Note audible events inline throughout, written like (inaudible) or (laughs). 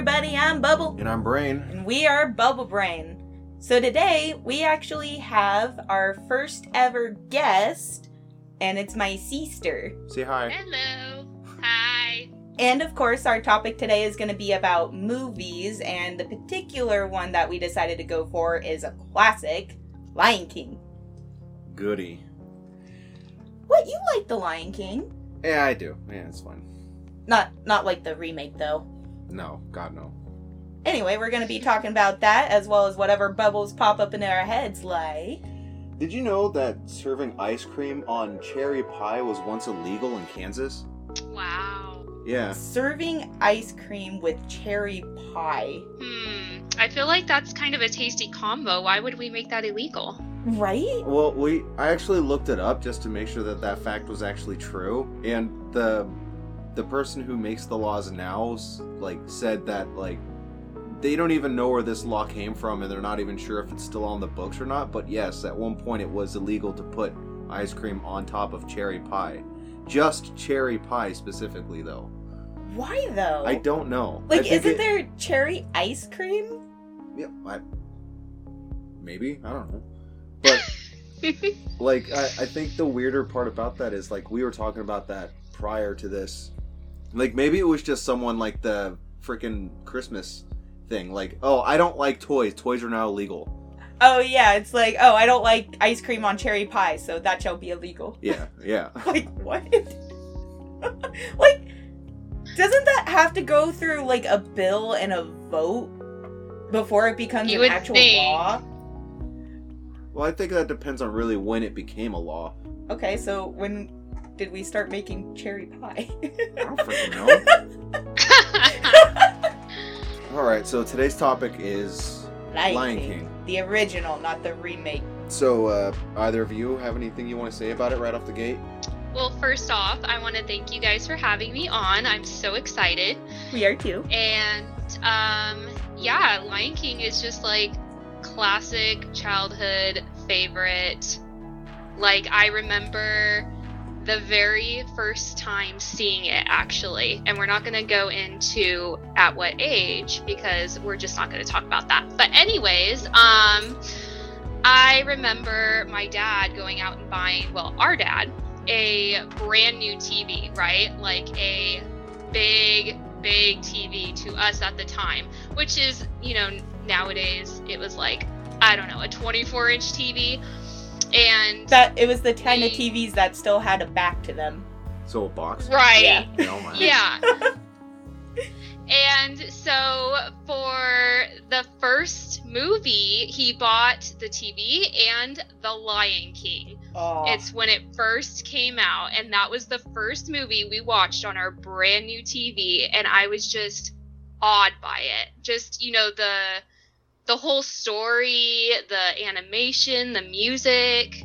everybody, I'm Bubble. And I'm Brain. And we are Bubble Brain. So today we actually have our first ever guest, and it's my sister. Say hi. Hello. Hi. And of course, our topic today is going to be about movies, and the particular one that we decided to go for is a classic, Lion King. Goody. What you like the Lion King? Yeah, I do. Yeah, it's fine. Not not like the remake though. No, God no. Anyway, we're going to be talking about that as well as whatever bubbles pop up in our heads like. Did you know that serving ice cream on cherry pie was once illegal in Kansas? Wow. Yeah. Serving ice cream with cherry pie. Hmm. I feel like that's kind of a tasty combo. Why would we make that illegal? Right? Well, we I actually looked it up just to make sure that that fact was actually true, and the the person who makes the laws now like said that like they don't even know where this law came from and they're not even sure if it's still on the books or not but yes at one point it was illegal to put ice cream on top of cherry pie just cherry pie specifically though Why though? i don't know Like, isn't it- there cherry ice cream? yeah I, maybe i don't know but (laughs) like I, I think the weirder part about that is like we were talking about that prior to this like maybe it was just someone like the freaking christmas thing like oh i don't like toys toys are now illegal Oh yeah, it's like, oh, I don't like ice cream on cherry pie, so that shall be illegal. yeah yeah (laughs) Like what? (laughs) like, doesn't that have to go through like a bill and a vote before it becomes You an actual think. law? well i think that depends on really when it became a law Okay, so when did we start making cherry pie? i don't freaking (laughs) know (laughs) all right so today's topic is Lion, Lion King. King. The original, not the remake. so uh either of you have anything you want to say about it right off the gate well, first off, I want to thank you guys for having me on. I'm so excited. We are too. And um, yeah, Lion King is just like classic childhood favorite. Like I remember the very first time seeing it actually, and we're not going to go into at what age because we're just not going to talk about that. But anyways, um I remember my dad going out and buying, well, our dad, a brand new TV, right? Like a big big TV to us at the time, which is, you know, nowadays it was like, I don't know, a 24 inch TV. And, That it was the kind of TVs that still had a back to them. so a box right. Yeah. (laughs) oh Yeah. (laughs) and so for the first movie, he bought the TV and The Lion King. Oh, It's when it first came out, and that was the first movie we watched on our brand new TV, and I was just awed by it. Just you know the the whole story, the animation, the music,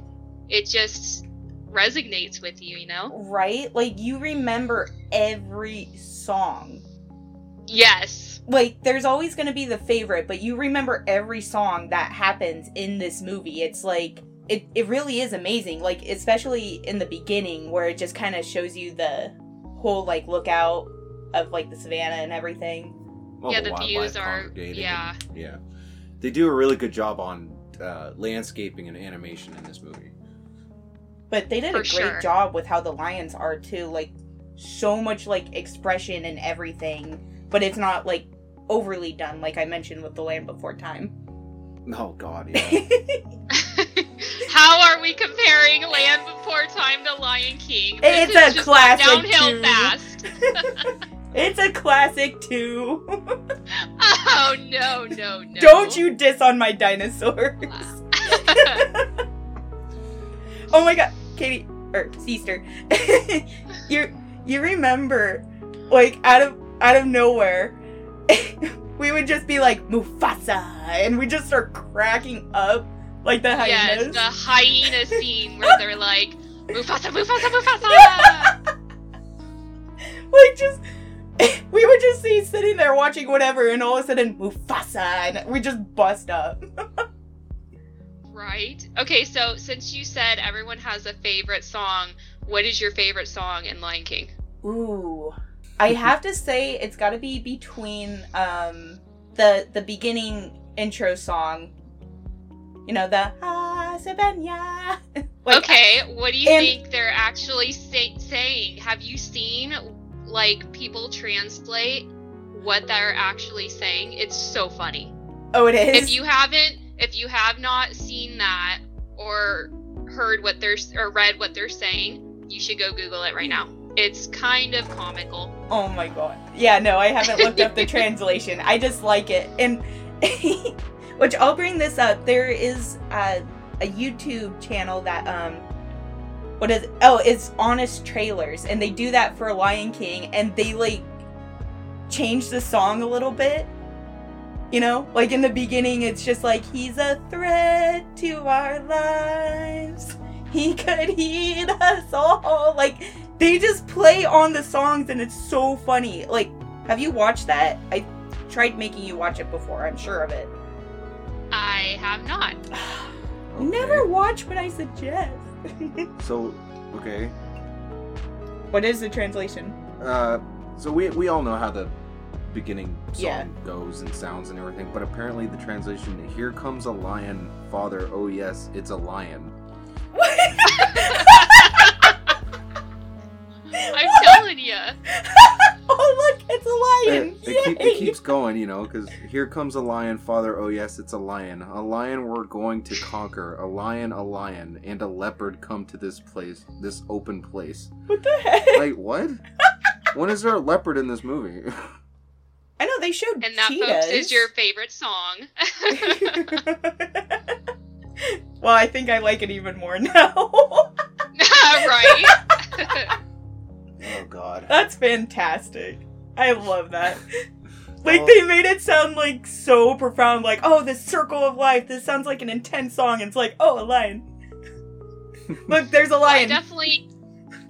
it just resonates with you, you know? right. Like you remember every song. Yes. Like there's always going to be the favorite, but you remember every song that happens in this movie. It's like it, it really is amazing. Like especially in the beginning where it just kind of shows you the whole like lookout of like the savannah and everything. All yeah, the wildlife views are yeah. and- yeah. They do a really good job on uh, landscaping and animation in this movie. But they did For a great sure. job with how the lions are too. Like so much like expression and everything, but it's not like overly done like I mentioned with the Land Before Time. Oh God, yeah. (laughs) How are we comparing Land Before Time to Lion King? It's This is a just classic, downhill too. fast. (laughs) (laughs) it's a classic too. Oh no, no, no! Don't you diss on my dinosaurs. (laughs) oh my god, Katie or sister. (laughs) you you remember like out of out of nowhere (laughs) we would just be like Mufasa and we just start cracking up like the yes, hyenas. the hyena scene where they're like, Mufasa, Mufasa, Mufasa! like just (laughs) we would just see sitting there watching whatever and all of a sudden Mufasa and we just bust up. (laughs) right? Okay, so since you said everyone has a favorite song, what is your favorite song in Lion King? Ooh. I (laughs) have to say it's got to be between um the the beginning intro song. You know the Ah Sabenya. Like, okay, what do you and- think they're actually say- saying? Have you seen like people translate what they're actually saying? It's so funny. Oh, it is. If you haven't, if you have not seen that or heard what they're or read what they're saying, you should go Google it right now. It's kind of comical. Oh my god. Yeah, no, I haven't looked up the (laughs) translation. I just like it. And (laughs) which I'll bring this up. There is uh, a YouTube channel that um what is oh, it's Honest Trailers and they do that for Lion King and they like change the song a little bit. You know, like in the beginning it's just like he's a threat to our lives. He could eat us all. Like they just play on the songs and it's so funny. Like, have you watched that? I tried making you watch it before, I'm sure of it. I have not. You (sighs) Never watch what I suggest. (laughs) So, okay. what is the translation? Uh, so we we all know how the beginning song Yeah. goes and sounds and everything, but apparently the translation "Here comes a lion, father. Oh yes, it's a lion." (laughs) I'm telling you. (laughs) (laughs) oh, look, it's a lion. It, it, keep, it keeps going, you know, because here comes a lion, father. Oh yes, it's a lion. A lion we're going to conquer. A lion, a lion, and a leopard come to this place, this open place. What the heck? Like what? (laughs) when is there a leopard in this movie? I know they showed And that, cheetahs. folks, is your favorite song. (laughs) well, I think I like it even more now. right? Oh God. That's fantastic. I love that. (laughs) Like they made it sound like so profound, like, oh, this circle of life, this sounds like an intense song. It's like, oh, a lion. (laughs) Look, there's a lion. I definitely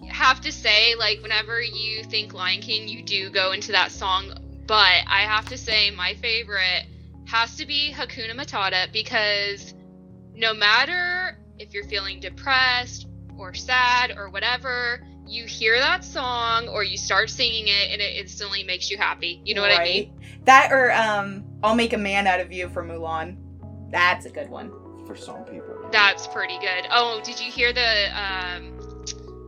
have to say, like, whenever you think Lion King, you do go into that song. But I have to say, my favorite has to be Hakuna Matata because no matter if you're feeling depressed or sad or whatever, you hear that song or you start singing it and it instantly makes you happy. You know what I mean? That or um, I'll make a man out of you for Mulan. That's a good one. For some people. That's pretty good. Oh, did you hear the um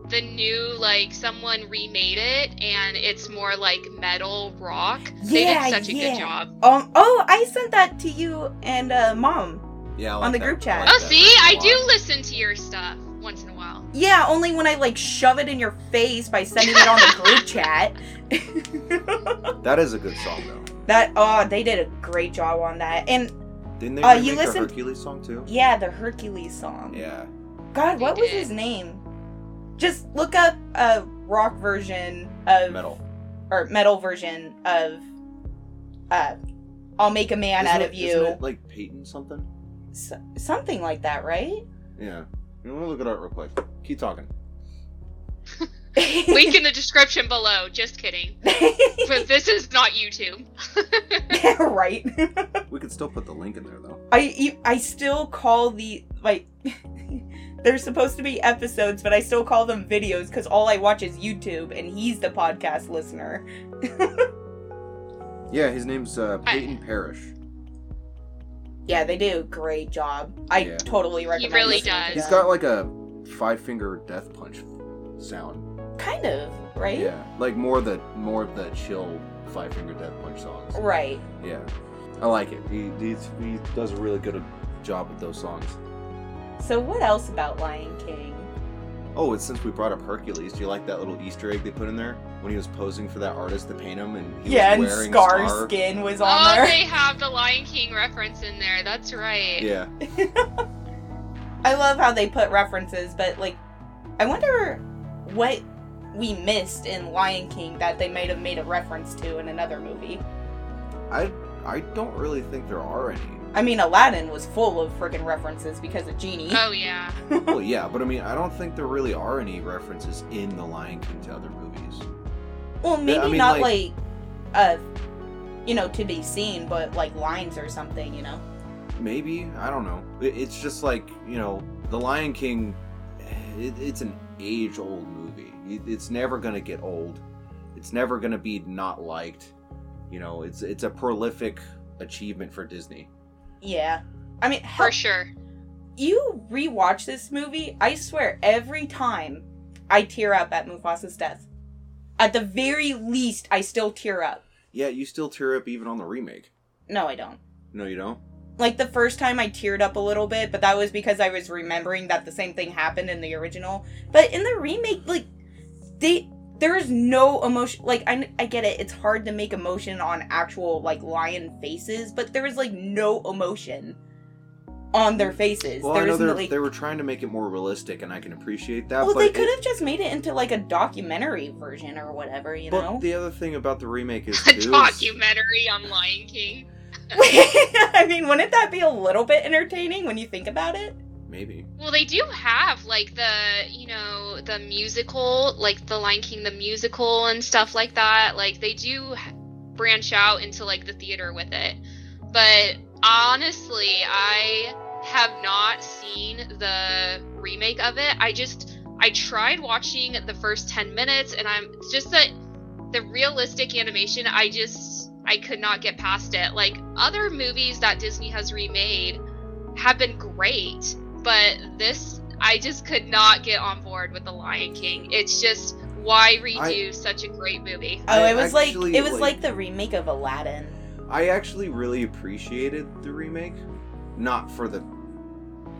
the new like someone remade it and it's more like metal rock? they Yeah, did such a yeah. good job. Um, oh, I sent that to you and uh, mom. Yeah. I On the that- group chat. Like Oh, see, version a I lot. do listen to your stuff Yeah, only when I like shove it in your face by sending it on the group (laughs) chat. That is a good song though. that oh, they did a great job on that. And Didn't they Uh, remake you the listened- Hercules song too? yeah, the Hercules song. Yeah. God, what was his name? Just look up a rock version of Metal. or metal version of uh I'll make a man Isn't out it- of isn't you. it, like Peyton something? S- something like that, right? Yeah. You want to look it up real quick? Keep talking. Link in (laughs) the description below. Just kidding. (laughs) But this is not YouTube. (laughs) right. We could still put the link in there though. I I still call the like they're supposed to be episodes, but I still call them videos because all I watch is YouTube, and he's the podcast listener. Yeah, his name's uh, I- Peyton Parrish. Yeah, they do a great job. I Yeah. totally recommend. He really listening to does. He's them. got like a five finger death punch sound. kind of right. Yeah, like more the more of the chill five finger death punch songs. Right. Yeah, I like it. He he's, he does a really good uh, job with those songs. So what else about Lion King? Oh, and since we brought up Hercules, do you like that little Easter egg they put in there when he was posing for that artist to paint him and he yeah, and wearing Scar Scar? Skin was on Oh, there. they have the Lion King reference in there. That's right. Yeah, (laughs) I love how they put references, but like, I wonder what we missed in Lion King that they might have made a reference to in another movie. I I don't really think there are any. I mean, Aladdin was full of freaking references because of Genie. Oh yeah. (laughs) well, yeah, but I mean, I don't think there really are any references in The Lion King to other movies. Well, maybe I mean, not like- like, uh, you know, to be seen, but like lines or something, you know. Maybe I don't know. It's just like you know, The Lion King. It, it's an age-old movie. It's never gonna get old, it's never gonna be not liked. You know, it's it's a prolific achievement for Disney. Yeah. I mean, For hell, sure. you rewatch this movie, I swear every time I tear up at Mufasa's death. At the very least, I still tear up. Yeah, you still tear up even on the remake. No, I don't. No, you don't. Like the first time I teared up a little bit, but that was because I was remembering that the same thing happened in the original. But in the remake, like they there is no emotion like I, I get it it's hard to make emotion on actual like lion faces but there is like no emotion on their mm. faces Well, I know isn't they're, like they were trying to make it more realistic, and I can appreciate that. well but they it- could have just made it into like a documentary version or whatever you But know the other thing about the remake is (laughs) A too, is- documentary on Lion King. (laughs) i mean wouldn't that be a little bit entertaining when you think about it maybe. Well, they do have like the you know the musical, like the Lion King the musical and stuff like that. Like they do branch out into like the theater with it. But honestly, I have not seen the remake of it. I just I tried watching the first 10 minutes and I'm just that the realistic animation I just I could not get past it. Like other movies that Disney has remade have been great, but this I just could not get on board with the Lion King. It's just why redo such a great movie? oh it was actually, like it was like- like the remake of aladdin I actually really appreciated the remake, not for the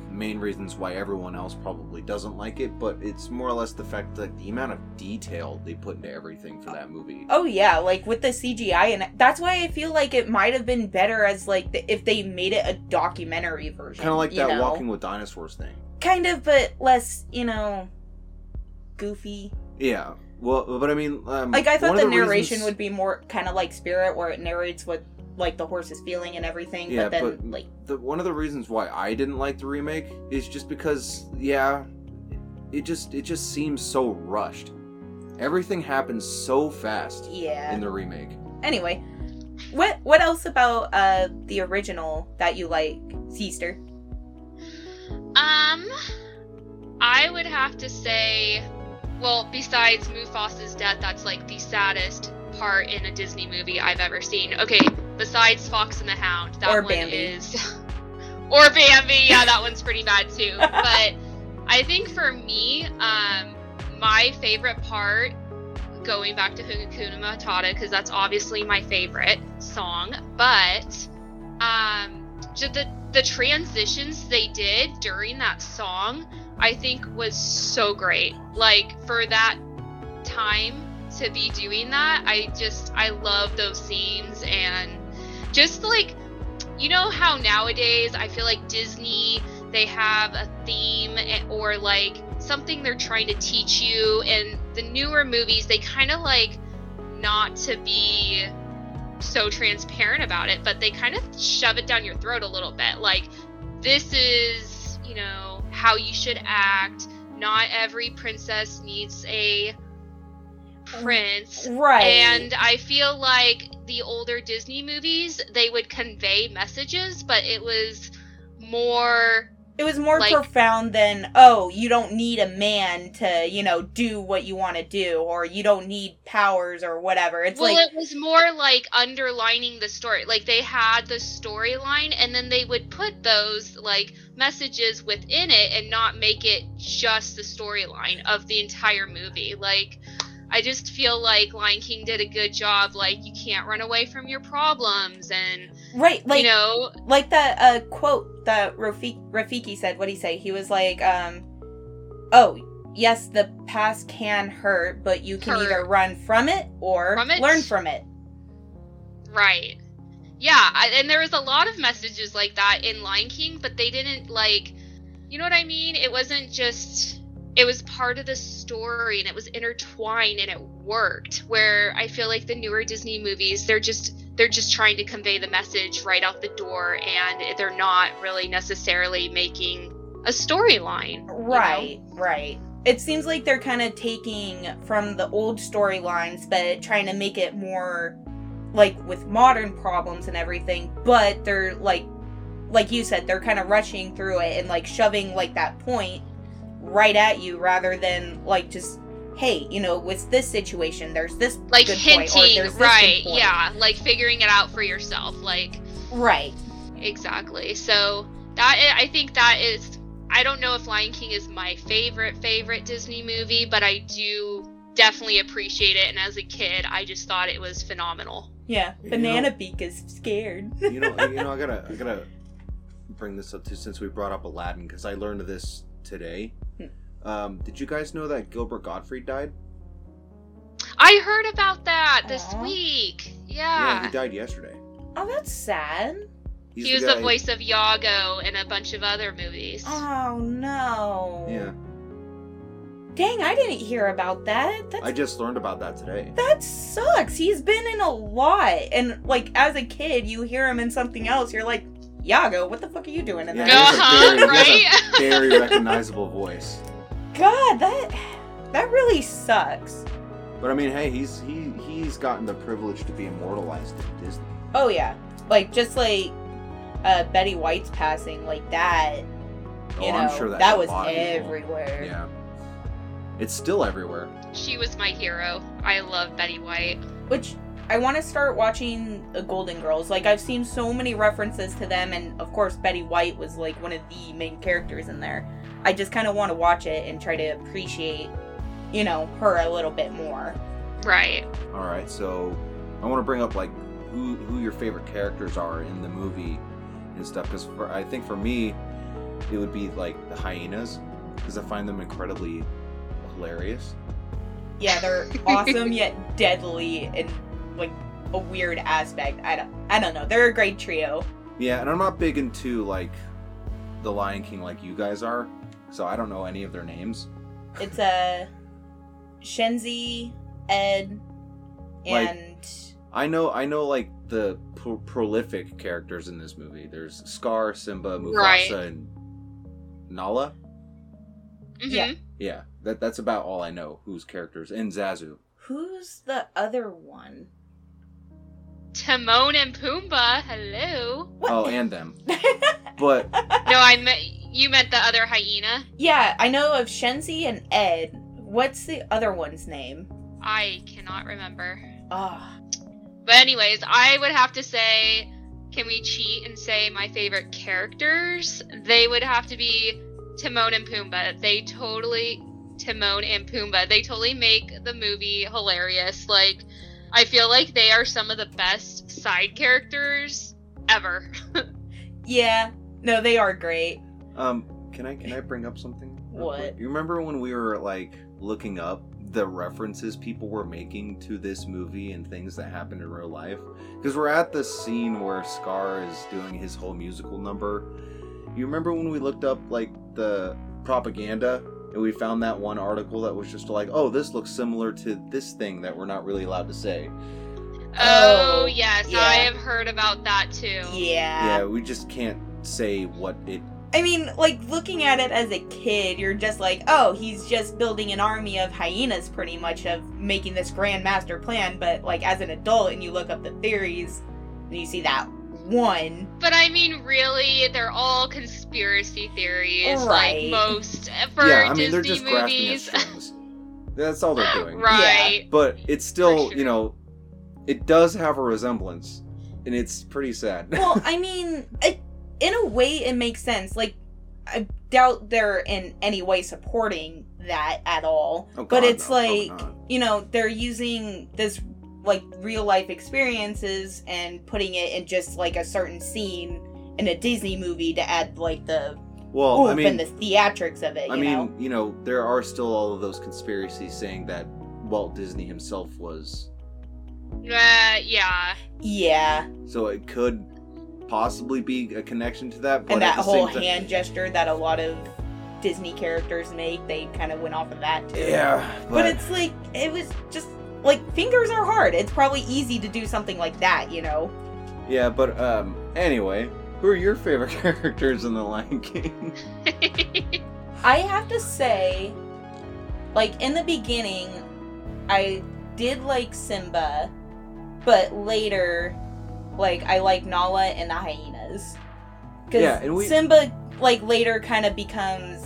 main reasons why everyone else probably doesn't like it, but it's more or less the fact that the amount of detail they put into everything for that movie. Oh yeah, like with the CGI and that's why I feel like it might have been better as like the, if they made it a documentary version. Kind of like that know? Walking with Dinosaurs thing. Kind of, but less, you know, goofy. Yeah. Well, but I mean, um, Like I thought of the narration reasons- would be more kind of like Spirit, where it narrates what like the horse is feeling and everything. Yeah, but then but- like the one of the reasons why I didn't like the remake is just because yeah, it just it just seems so rushed. Everything happens so fast yeah. in the remake. Anyway, what what else about uh the original that you like, Sister? Um, I would have to say, well, besides Mufasa's death, that's like the saddest part in a Disney movie I've ever seen. Okay, besides Fox and the Hound, that Or one Bambi. is, (laughs) or Bambi. Yeah, that one's pretty bad too. (laughs) But I think for me, um, my favorite part. Going back to Hakuna Matata because that's obviously my favorite song, but um, the the transitions they did during that song i think was so great like for that time to be doing that i just i love those scenes and just like you know how nowadays i feel like disney they have a theme eh, or like something they're trying to teach you and the newer movies they kind of like not to be so transparent about it, but they kind of shove it down your throat a little bit. Like, this is, you know, how you should act. Not every princess needs a prince. Right. And I feel like the older Disney movies, they would convey messages, but it was more it was more like- profound than oh, you don't need a man to you know do what you want to do, or you don't need powers or whatever. It's well, like it was more like underlining the story. Like they had the storyline, and then they would put those like messages within it, and not make it just the storyline of the entire movie. Like, I just feel like Lion King did a good job. Like, you can't run away from your problems, and right, like you know, like that uh, quote that Rafiki, Rafiki said. What did he say? He was like, um, "Oh, yes, the past can hurt, but you can Hurt. either run from it or From it? learn from it." Right. Yeah, I, and there was a lot of messages like that in Lion King, but they didn't like, you know what I mean? It wasn't just it was part of the story and it was intertwined and it worked. Where I feel like the newer Disney movies, they're just they're just trying to convey the message right out the door and they're not really necessarily making a storyline. you know? Right, right. It seems like they're kind of taking from the old storylines, but trying to make it more like with modern problems and everything. But they're like, like you said, they're kind of rushing through it and like shoving like that point right at you rather than like just hey, you know, with this situation, there's this like good point, or hinting, there's this good right? point. Yeah, like figuring it out for yourself, like right. exactly. So that i- I think that is. I don't know if Lion King is my favorite favorite Disney movie, but I do definitely appreciate it. And as a kid, I just thought it was phenomenal. Yeah, You Banana know- Beak is scared. you know, you know, I (laughs) gotta, I gotta bring this up too since we brought up Aladdin because I learned this today. Hmm. Um, did you guys know that Gilbert Gottfried died? I heard about that this week. Yeah, Yeah. he died yesterday. oh, that's sad. He's he was guy- the voice of Iago in a bunch of other movies. Oh no. Yeah, Dang, I didn't hear about that. That's I just learned about that today. That sucks. He's been in a lot. And like as a kid, you hear him in something else, you're like, Iago, what the fuck are you doing in Yeah, that? he has a Uh-huh, very- right? a (laughs) Very recognizable voice. God, that that really sucks. But I mean, hey, he's he he's gotten the privilege to be immortalized in Disney. Oh yeah. Like just like uh Betty White's passing, like that. Oh, You know, I'm sure that, that was lot people. everywhere. Yeah, it's still everywhere. she was my hero. I love Betty White. Which I want to start watching the Golden Girls. Like I've seen so many references to them, and of course Betty White was like one of the main characters in there. I just kind of want to watch it and try to appreciate, you know, her a little bit more. Right. All right, so I want to bring up like who who your favorite characters are in the movie and stuff because I think for me it would be like the hyenas because I find them incredibly hilarious. Yeah, they're (laughs) awesome yet deadly in like a weird aspect. I don't, I don't know. They're a great trio. Yeah, and I'm not big into like the Lion King like you guys are, so I don't know any of their names. It's a uh, Shenzi, Ed, Like- and I know I know like the pro- prolific characters in this movie. There's Scar, Simba, Mufasa, Right. and Nala. Mhm. Yeah. Yeah, that that's about all I know. Whose characters and Zazu. who's the other one? Timon and Pumbaa. Hello. Oh, and them. (laughs) But No, I meant you meant the other hyena. yeah, I know of Shenzi and Ed. What's the other one's name? I cannot remember. Ah, But anyways, I would have to say, can we cheat and say my favorite characters? They would have to be Timon and Pumbaa. They totally Timon and Pumbaa. They totally make the movie hilarious. Like I feel like they are some of the best side characters ever. yeah. No, they are great. um, can I can I bring up something? What? quick? You remember when we were like looking up the references people were making to this movie and things that happened in real life? Because we're at the scene where Scar is doing his whole musical number. You remember when we looked up like the propaganda and we found that one article that was just like, oh, this looks similar to this thing that we're not really allowed to say. oh, Oh, yes, yeah. I have heard about that too. Yeah. Yeah, we just can't say what it. I mean, like looking at it as a kid, you're just like, oh, he's just building an army of hyenas, pretty much, of making this grand master plan. But like as an adult, and you look up the theories, and you see that one. But I mean, really, they're all conspiracy theories, Right. like most for yeah, I Disney mean they're just grasping at movies. (laughs) That's all they're doing. right. But it's still, sure. you know, it does have a resemblance, and it's pretty sad. (laughs) Well, I mean, it, in a way, it makes sense. Like, I doubt they're in any way supporting that at all. Oh, God, but it's no, like, you know, they're using this like real life experiences and putting it in just like a certain scene in a Disney movie to add like the well, oomph I mean, and the theatrics of it. You I mean, know? you know, there are still all of those conspiracies saying that Walt Disney himself was, Uh, yeah. Yeah, so it could possibly be a connection to that. But and that whole time- hand gesture that a lot of Disney characters make, they kind of went off of that too. Yeah, But, but, it's like it was just like fingers are hard. It's probably easy to do something like that, you know. yeah, but um, anyway, who are your favorite (laughs) characters in The Lion King? (laughs) I have to say, like in the beginning, I did like Simba, but later, like I like Nala and the hyenas. Because Yeah, and we- Simba, like later, kind of becomes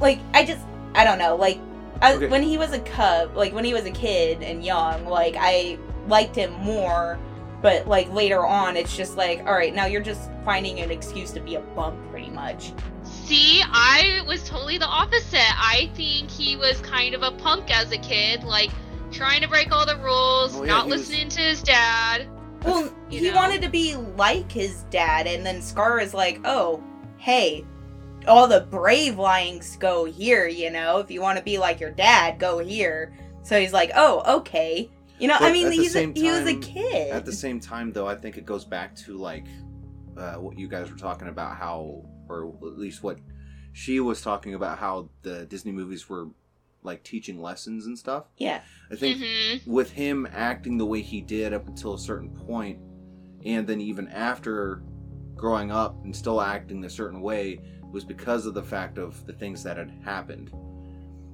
like I just I don't know. Like I, Okay. when he was a cub, like when he was a kid and young, like I liked him more. But like later on, it's just like, all right, now you're just finding an excuse to be a bump, pretty much. See, I was totally the opposite. I think he was kind of a punk as a kid, like trying to break all the rules, Oh, yeah, not he was- listening to his dad. Well, You he know? wanted to be like his dad, and then Scar is like, oh, hey, all the brave lions go here, you know? If you want to be like your dad, go here. So he's like, oh, okay. You know, I mean, he's a, same he was a kid. At the same time, though, I think it goes back to like uh, what you guys were talking about, how, or at least what she was talking about, how the Disney movies were like teaching lessons and stuff. yeah. I think hmm with him acting the way he did up until a certain point, and then even after growing up and still acting a certain way, was because of the fact of the things that had happened.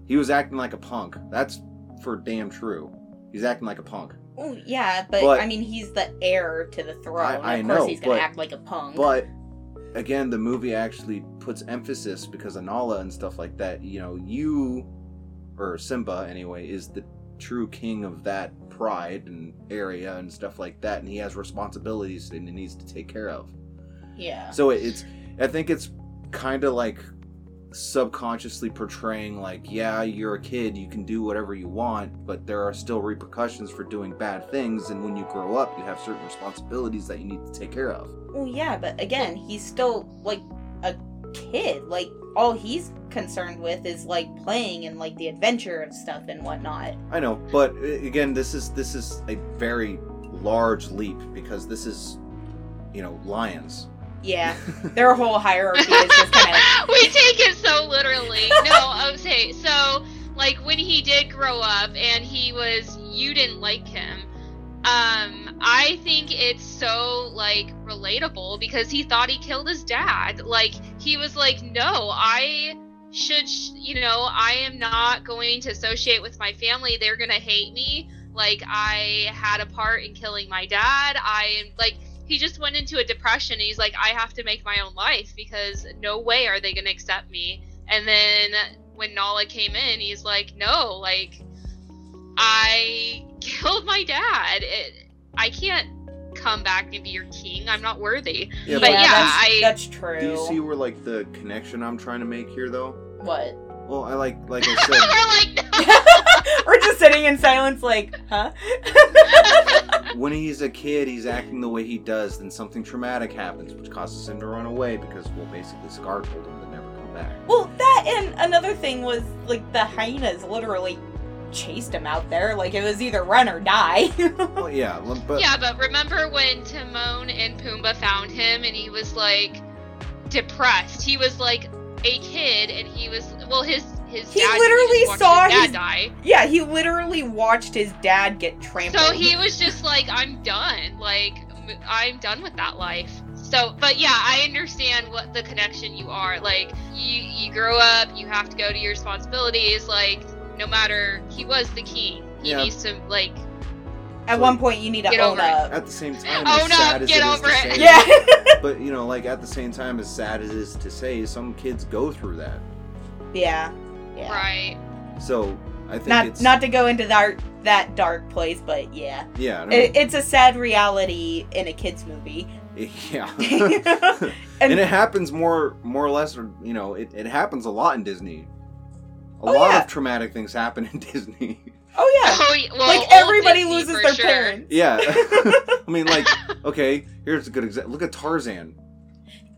He was acting like a punk. That's for damn true. He's acting like a punk. Oh, yeah, but, But- I mean, he's the heir to the throne. I- I of course, know, he's gonna but- act like a punk. But again, the movie actually puts emphasis because of Nala and stuff like that. You know, you or Simba anyway is the true king of that pride and area and stuff like that, and he has responsibilities and he needs to take care of. yeah. So it's, I think it's kind of like subconsciously portraying like yeah you're a kid you can do whatever you want but there are still repercussions for doing bad things and when you grow up you have certain responsibilities that you need to take care of Well, yeah, but again, he's still like a kid. Like all he's concerned with is like playing and like the adventure of stuff and whatnot. I know, but uh, again, this is this is a very large leap because this is, you know, lions. Yeah, their whole hierarchy is just kind of. (laughs) we take it so literally. No, okay, so like when he did grow up and he was you didn't like him. Um, I think it's so like relatable because he thought he killed his dad. Like he was like, "No, I should, sh- you know, I am not going to associate with my family. They're to hate me. Like I had a part in killing my dad. I am like he just went into a depression and he's like i have to make my own life because no way are they going to accept me and then when nala came in he's like no like i (laughs) killed my dad it, i can't come back and be your king i'm not worthy Yeah, But yeah, that's, I- that's true. Do you see where like the connection I'm trying to make here, though? what? Well, I like like I (laughs) said, we're like no (laughs) We're just sitting in silence, like, huh? (laughs) when he's a kid, he's acting the way he does. Then something traumatic happens, which causes him to run away because, well, basically, Scar told him to never come back. well, that and another thing was like the hyenas literally chased him out there. Like it was either run or die. Well, yeah, but yeah but remember when timon and pumbaa found him and he was like depressed he was like a kid and he was well his his He dad literally just saw his dad his- die yeah, he literally watched his dad get trampled. So he was just like, I'm done. Like, I'm done with that life. So, but yeah, I understand what the connection you are. Like, you you grow up, you have to go to your responsibilities. Like, no matter he was the king, he Yeah. needs to like At one point, you need to Get own over it. up. at the same time, Own as sad up, as get it is over to it. say, Yeah, (laughs) but you know, like at the same time, as sad as it is to say, some kids go through that. Yeah, yeah. right. So I think Not it's not to go into that that dark place, but yeah, yeah, no, it, it's a sad reality in a kids movie. (laughs) yeah. (laughs) and, and it happens more more or less or you know it, it happens a lot in disney a Oh, lot yeah. of traumatic things happen in (laughs) disney oh yeah, Oh, y- well, like everybody Disney loses their sure. parents. yeah i mean like okay here's a good example look at tarzan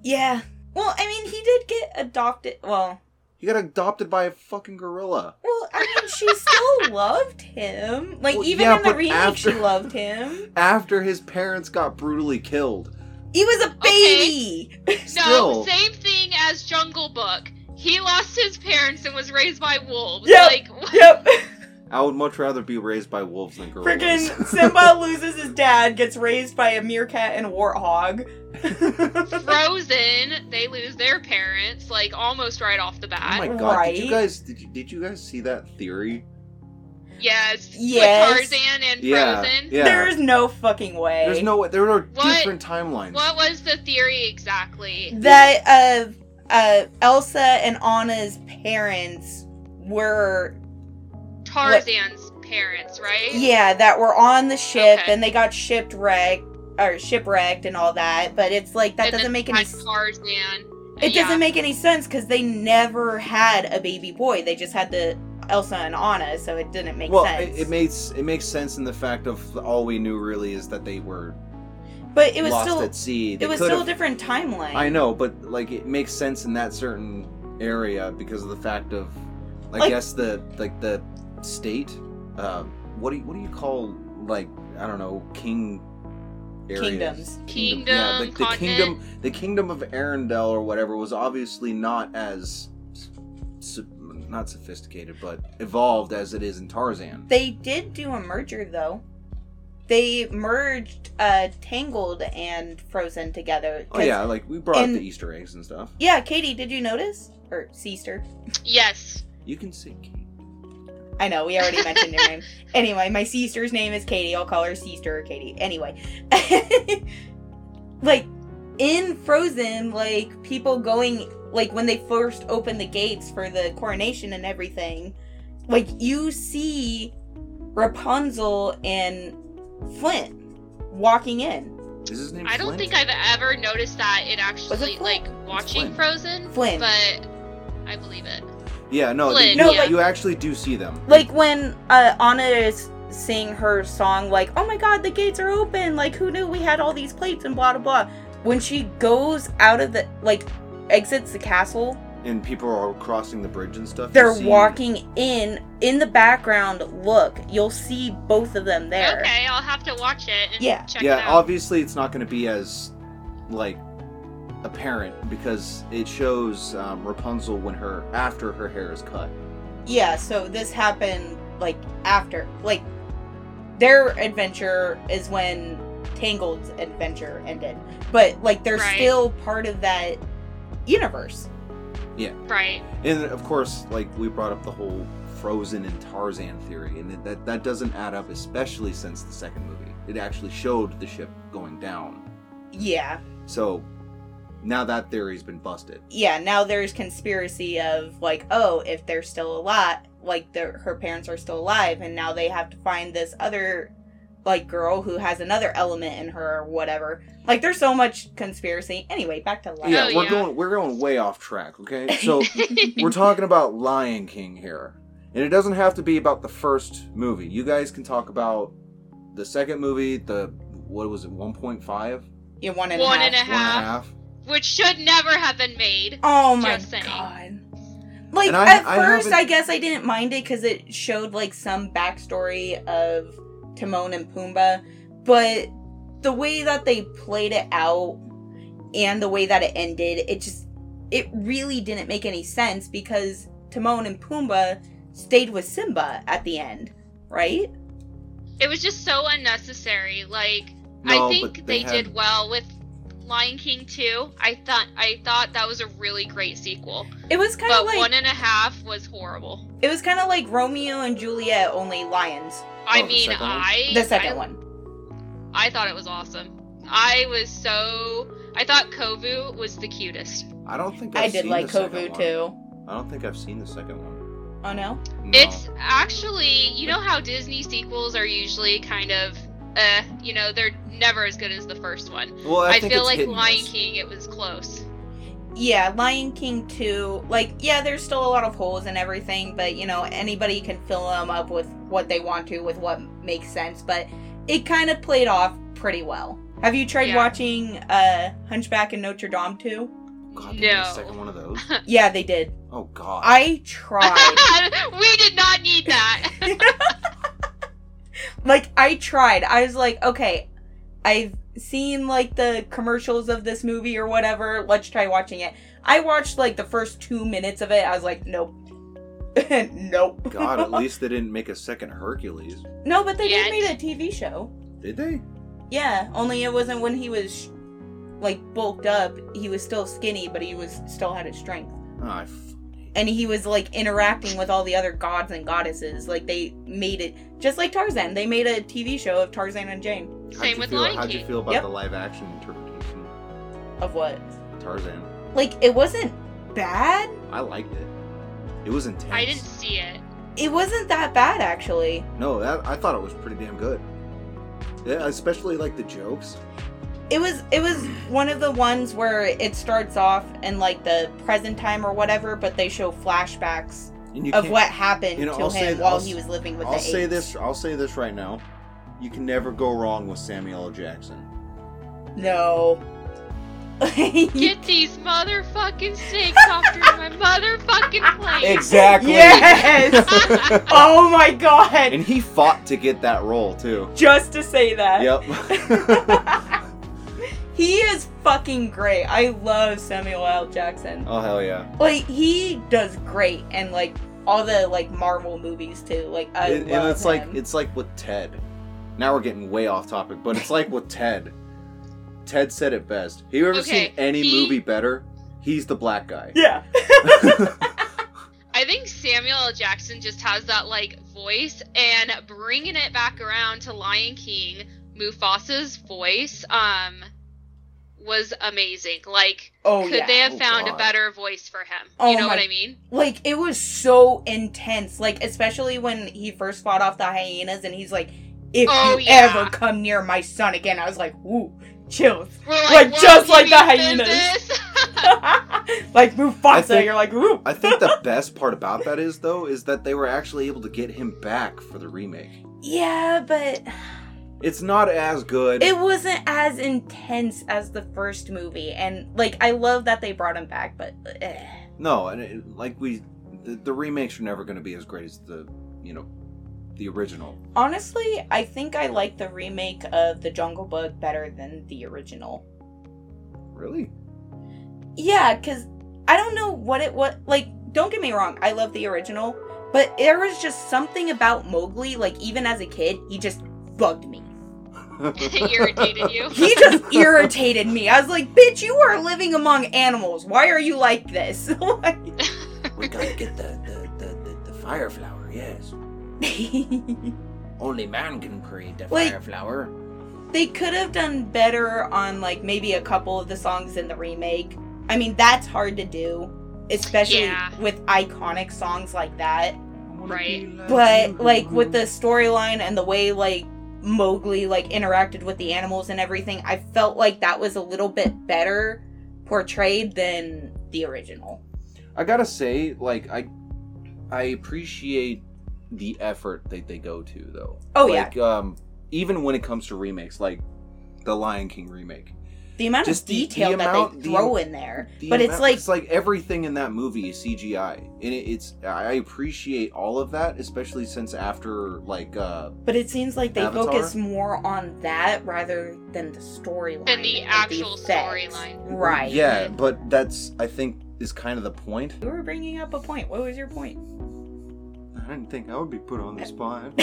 Yeah. Well, I mean, he did get adopted. Well, he got adopted by a fucking gorilla well, I mean, she still (laughs) loved him. Like Well, even yeah, in the but remake, after- she loved him. after his parents got brutally killed He was a baby. No, (laughs) Still. same thing as Jungle Book. He lost his parents and was raised by wolves. Yep. Like. Yep. I would much rather be raised by wolves than gorillas Freaking (laughs) Simba loses his dad, gets raised by a meerkat and a warthog. (laughs) Frozen, they lose their parents like almost right off the bat. oh my god did you guys did you, did you guys see that theory yes, Yes. with Tarzan and yeah Frozen. yeah There's no fucking way. there's no way there are What- different timelines What was the theory exactly? that uh uh Elsa and Anna's parents were Tarzan's parents, right? Yeah, that were on the ship Okay. and they got shipwrecked or shipwrecked and all that. But it's like that And doesn't make any. had s- Tarzan. It Yeah. doesn't make any sense because they never had a baby boy. They just had the Elsa and Anna, so it didn't make well, sense. it, it makes it makes sense in the fact of all we knew really is that they were but it was lost still at sea. They it was still a different timeline. I know, but like it makes sense in that certain area because of the fact of, I Like- guess the like the state. Uh, what do you, what do you call like I don't know king areas? Kingdoms. Kingdom, yeah, like the kingdom, the kingdom of Arendelle or whatever was obviously not as s- not sophisticated, but evolved as it is in Tarzan. They did do a merger though. They merged uh Tangled and Frozen together. Oh yeah, like we brought up and- the Easter eggs and stuff. Yeah, Katie, did you notice? Or Seaster? Yes. You can see. Kate. I know, we already mentioned your name. (laughs) Anyway, my sister's name is Katie. I'll call her Sister or Katie. Anyway. (laughs) like, in Frozen, like, people going, like, when they first open the gates for the coronation and everything, like, you see Rapunzel and Flint walking in. Is his name? I don't Flint? think I've ever noticed that it actually Flint? like watching Flint. Frozen. Flint. But I believe it. Yeah, no, Flint, you, No, yeah. you actually do see them. Like, when uh, Anna is sing her song, like, oh my god, the gates are open. Like, who knew we had all these plates and blah, blah, blah. When she goes out of the, like, exits the castle, and people are crossing the bridge and stuff. they're walking in. In the background, look, you'll see both of them there. Okay, I'll have to watch it and Yeah. check Yeah, it out. obviously it's not going to be as like apparent because it shows um, Rapunzel when her after her hair is cut. Yeah, so this happened, like, after. Like, their adventure is when Tangled's adventure ended. But, like, they're Right. still part of that universe. Yeah. Right. And of course, like we brought up the whole Frozen and Tarzan theory, and that that doesn't add up, especially since the second movie. It actually showed the ship going down. Yeah. So now that theory's been busted. yeah, now there's conspiracy of like, oh, if they're still alive, like their her parents are still alive, and now they have to find this other like girl who has another element in her or whatever. Like, there's so much conspiracy. Anyway, back to life. Yeah, Oh, we're yeah. going we're going way off track. Okay, (laughs) so (laughs) we're talking about Lion King here, and it doesn't have to be about the first movie. You guys can talk about the second movie, the what was it, one point five, Yeah, one and a half. and a one and a half. Half. Which should never have been made. Oh my Just god. Like I- at I first, I guess I didn't mind it because it showed like some backstory of Timon and Pumbaa, but the way that they played it out and the way that it ended, it just it really didn't make any sense because Timon and Pumbaa stayed with Simba at the end, right? It was just so unnecessary. Like No, I think but they, had- did well with Lion King 2. I thought I thought that was a really great sequel. It was kind of like one and a half was horrible. it was kind of like Romeo and Juliet, only lions. I Oh, mean, second one? I The second I, one. I thought it was awesome. I was so I thought Kovu was the cutest. I don't think i I've did seen like the Kovu too. I don't think I've seen the second one. Oh no. No. It's actually, you know how Disney sequels are usually kind of uh, you know, they're never as good as the first one. well, I, I, feel like Lion miss. King it was close. Yeah, Lion King 2, like, yeah, there's still a lot of holes and everything, but, you know, anybody can fill them up with what they want to, with what makes sense, but it kind of played off pretty well. Have you tried Yeah. watching uh, Hunchback in Notre Dame 2? God, they made a No. second one of those. (laughs) Yeah, they did. Oh God. I tried. (laughs) we did not need that. (laughs) like, I tried. I was like, okay, I've seen, like, the commercials of this movie or whatever. Let's try watching it. I watched, like, the first two minutes of it. I was like, nope. (laughs) nope. God, at (laughs) least they didn't make a second Hercules, No, but they Yet. did made a TV show. did they? Yeah, only it wasn't when he was like bulked up. He was still skinny, but he was still had his strength. Oh, I f- And he was like interacting with all the other gods and goddesses. Like they made it just like Tarzan. They made a TV show of Tarzan and Jane. how'd Same with feel, Lion How'd you feel about Yep. the live action interpretation Of what? Tarzan? Like it wasn't bad. I liked it. It was intense. I didn't see it. It wasn't that bad actually. No, that, I thought it was pretty damn good. Yeah, especially like the jokes. It was it was one of the ones where it starts off in like the present time or whatever, but they show flashbacks of what happened you know, to I'll him say- while I'll he was living with I'll the say AIDS. this. I'll say this right now. You can never go wrong with Samuel L. Jackson. No. Get (laughs) these motherfucking snakes off my motherfucking plate. Exactly. Yes! (laughs) oh my god! and he fought to get that role too. Just to say that. Yep. (laughs) he is fucking great. I love Samuel L. Jackson. oh hell yeah. Like he does great and like all the like Marvel movies too. Like I and, love and it's like it's like with Ted. Now we're getting way off topic, but it's like with Ted. Ted said it best. Have you ever Okay, seen any he- movie better? He's the black guy. yeah. (laughs) (laughs) I think Samuel L. Jackson just has that like voice, and bringing it back around to Lion King, Mufasa's voice, um, was amazing. Like, Oh could yeah. they have Oh, found a better voice for him? Oh, you know my- what I mean? like it was so intense. Like especially when he first fought off the hyenas and he's like, "If Oh, you yeah. ever come near my son again," I was like, "Ooh, chills." We're Like, "Whoa, just like the mean hyenas. (laughs) (laughs) like Mufasa, I think- you're like, "Ooh." I think the (laughs) best part about that is though is that they were actually able to get him back for the remake. yeah, but It's not as good. it wasn't as intense as the first movie, and like I love that they brought him back, but. Eh. no, and it, like we, the, the remakes are never going to be as great as the, you know, the original. Honestly, I think I like the remake of The Jungle Book better than the original. Really? Yeah, because I don't know what it was. Like, don't get me wrong, I love the original, but there was just something about Mowgli, like, even as a kid, he just bugged me. It irritated you. (laughs) He just irritated me. I was like, bitch, you are living among animals. Why are you like this? (laughs) Like- we gotta get the the, the, the, the fire flower. Yes. (laughs) Only man can create the Like- fire flower. they could have done better on, like, maybe a couple of the songs in the remake. I mean, that's hard to do, especially Yeah. with iconic songs like that. Right. but like with the storyline and the way like Mowgli like interacted with the animals and everything, I felt like that was a little bit better portrayed than the original. I gotta say, like I, I appreciate the effort that they go to, though. Oh, like, yeah. Um, even when it comes to remakes, like the Lion King remake, The amount Just of the- the detail that amount- they the- throw in there, the but it's amount- like it's like everything in that movie is CGI, and it, it's I appreciate all of that, especially since after like uh but it seems like they Avatar? focus more on that rather than the storyline and the and actual storyline. Right. yeah, but that's I think is kind of the point. You were bringing up a point. What was your point? I didn't think I would be put on the (laughs) spot. (laughs)